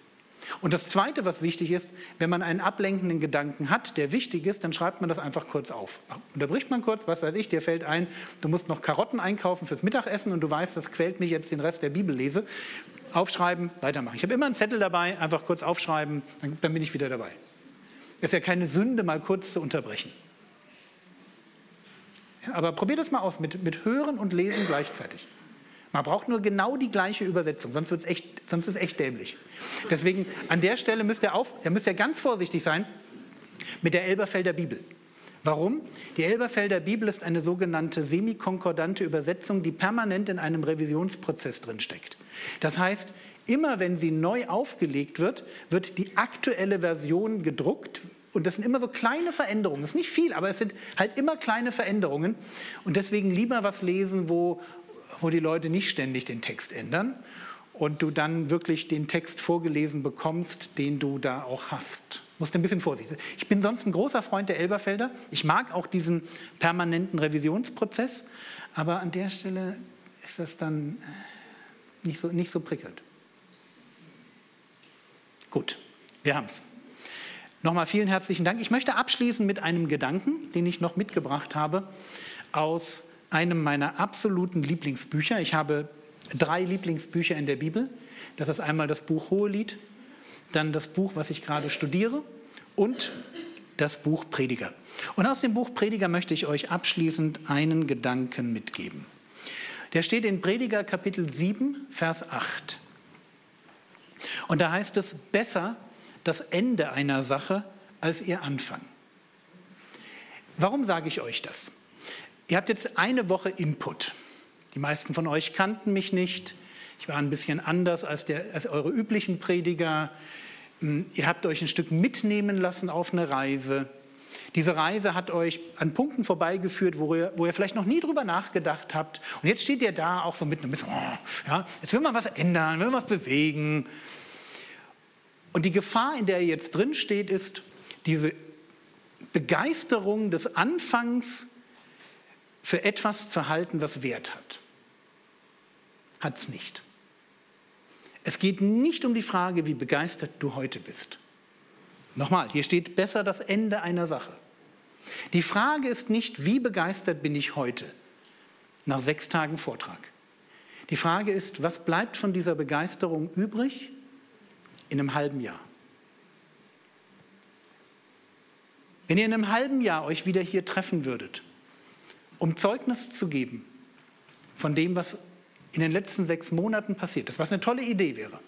Und das Zweite, was wichtig ist, wenn man einen ablenkenden Gedanken hat, der wichtig ist, dann schreibt man das einfach kurz auf. Unterbricht man kurz, was weiß ich, dir fällt ein, du musst noch Karotten einkaufen fürs Mittagessen und du weißt, das quält mich jetzt den Rest der Bibellese. Aufschreiben, weitermachen. Ich habe immer einen Zettel dabei, einfach kurz aufschreiben, dann, dann bin ich wieder dabei. Ist ja keine Sünde, mal kurz zu unterbrechen. Aber probier das mal aus mit, mit Hören und Lesen gleichzeitig. Man braucht nur genau die gleiche Übersetzung, sonst, wird's echt, sonst ist es echt dämlich. Deswegen an der Stelle müsst ihr, auf, ihr müsst ja ganz vorsichtig sein mit der Elberfelder Bibel. Warum? Die Elberfelder Bibel ist eine sogenannte semikonkordante Übersetzung, die permanent in einem Revisionsprozess drinsteckt. Das heißt, immer wenn sie neu aufgelegt wird, wird die aktuelle Version gedruckt. Und das sind immer so kleine Veränderungen. Das ist nicht viel, aber es sind halt immer kleine Veränderungen. Und deswegen lieber was lesen, wo wo die Leute nicht ständig den Text ändern und du dann wirklich den Text vorgelesen bekommst, den du da auch hast. Musst ein bisschen vorsichtig sein. Ich bin sonst ein großer Freund der Elberfelder. Ich mag auch diesen permanenten Revisionsprozess, aber an der Stelle ist das dann äh, nicht so, nicht so prickelnd. Gut, wir haben es. Nochmal vielen herzlichen Dank. Ich möchte abschließen mit einem Gedanken, den ich noch mitgebracht habe aus einem meiner absoluten Lieblingsbücher. Ich habe drei Lieblingsbücher in der Bibel. Das ist einmal das Buch Hohelied, dann das Buch, was ich gerade studiere und das Buch Prediger. Und aus dem Buch Prediger möchte ich euch abschließend einen Gedanken mitgeben. Der steht in Prediger Kapitel 7, Vers 8. Und da heißt es, besser das Ende einer Sache als ihr Anfang. Warum sage ich euch das? Ihr habt jetzt eine Woche Input. Die meisten von euch kannten mich nicht. Ich war ein bisschen anders als, der, als eure üblichen Prediger. Hm, ihr habt euch ein Stück mitnehmen lassen auf eine Reise. Diese Reise hat euch an Punkten vorbeigeführt, wo ihr, wo ihr vielleicht noch nie drüber nachgedacht habt. Und jetzt steht ihr da auch so mit einem bisschen, oh, ja, jetzt will man was ändern, will man was bewegen. Und die Gefahr, in der ihr jetzt drin steht, ist diese Begeisterung des Anfangs für etwas zu halten, was Wert hat. Hat es nicht. Es geht nicht um die Frage, wie begeistert du heute bist. Nochmal, hier steht besser das Ende einer Sache. Die Frage ist nicht, wie begeistert bin ich heute nach sechs Tagen Vortrag. Die Frage ist, was bleibt von dieser Begeisterung übrig in einem halben Jahr? Wenn ihr in einem halben Jahr euch wieder hier treffen würdet, um Zeugnis zu geben von dem, was in den letzten sechs Monaten passiert ist, was eine tolle Idee wäre,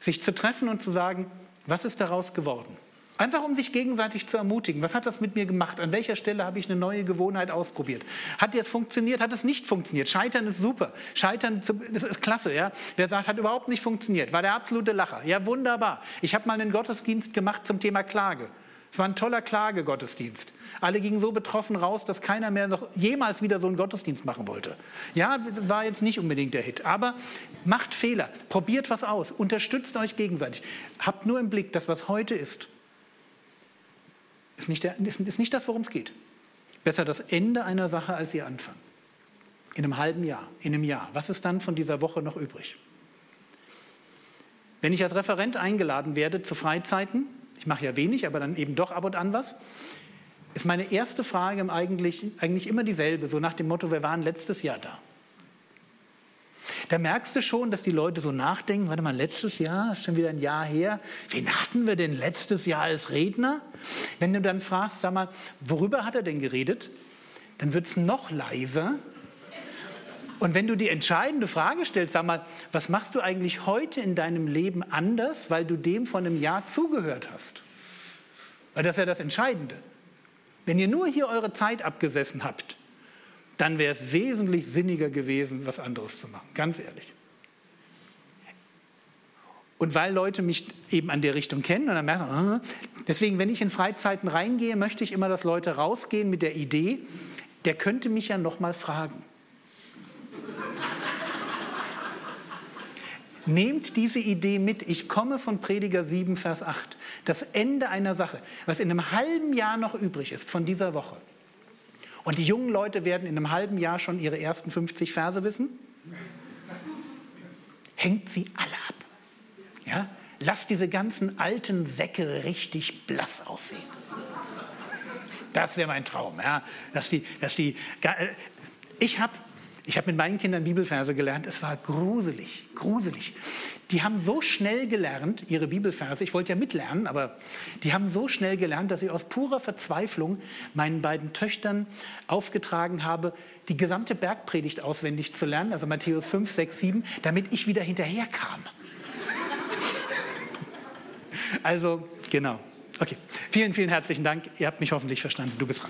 sich zu treffen und zu sagen, was ist daraus geworden? Einfach um sich gegenseitig zu ermutigen. Was hat das mit mir gemacht? An welcher Stelle habe ich eine neue Gewohnheit ausprobiert? Hat jetzt funktioniert? Hat es nicht funktioniert? Scheitern ist super. Scheitern das ist klasse. Ja? Wer sagt, hat überhaupt nicht funktioniert, war der absolute Lacher. Ja, wunderbar. Ich habe mal einen Gottesdienst gemacht zum Thema Klage. Es war ein toller Klagegottesdienst. Alle gingen so betroffen raus, dass keiner mehr noch jemals wieder so einen Gottesdienst machen wollte. Ja, war jetzt nicht unbedingt der Hit, aber macht Fehler, probiert was aus, unterstützt euch gegenseitig. Habt nur im Blick, dass was heute ist, ist nicht, der, ist, ist nicht das, worum es geht. Besser das Ende einer Sache als ihr Anfang. In einem halben Jahr, in einem Jahr. Was ist dann von dieser Woche noch übrig? Wenn ich als Referent eingeladen werde zu Freizeiten, ich mache ja wenig, aber dann eben doch ab und an was, ist meine erste Frage eigentlich, eigentlich immer dieselbe, so nach dem Motto, wir waren letztes Jahr da. Da merkst du schon, dass die Leute so nachdenken, warte mal, letztes Jahr, ist schon wieder ein Jahr her, wen hatten wir denn letztes Jahr als Redner? Wenn du dann fragst, sag mal, worüber hat er denn geredet? Dann wird es noch leiser. Und wenn du die entscheidende Frage stellst, sag mal, was machst du eigentlich heute in deinem Leben anders, weil du dem von einem Jahr zugehört hast? Weil das ist ja das Entscheidende. Wenn ihr nur hier eure Zeit abgesessen habt, dann wäre es wesentlich sinniger gewesen, was anderes zu machen, ganz ehrlich. Und weil Leute mich eben an der Richtung kennen und dann merken, ah, deswegen, wenn ich in Freizeiten reingehe, möchte ich immer, dass Leute rausgehen mit der Idee, der könnte mich ja noch mal fragen. Nehmt diese Idee mit. Ich komme von Prediger 7, Vers 8. Das Ende einer Sache, was in einem halben Jahr noch übrig ist von dieser Woche. Und die jungen Leute werden in einem halben Jahr schon ihre ersten 50 Verse wissen. Hängt sie alle ab. Ja? Lasst diese ganzen alten Säcke richtig blass aussehen. Das wäre mein Traum. Ja? Dass die, dass die, ich habe ich habe mit meinen Kindern Bibelverse gelernt. Es war gruselig, gruselig. Die haben so schnell gelernt, ihre Bibelverse, ich wollte ja mitlernen, aber die haben so schnell gelernt, dass ich aus purer Verzweiflung meinen beiden Töchtern aufgetragen habe, die gesamte Bergpredigt auswendig zu lernen, also Matthäus 5, 6, 7, damit ich wieder hinterherkam. also, genau. Okay, vielen, vielen herzlichen Dank. Ihr habt mich hoffentlich verstanden. Du bist dran.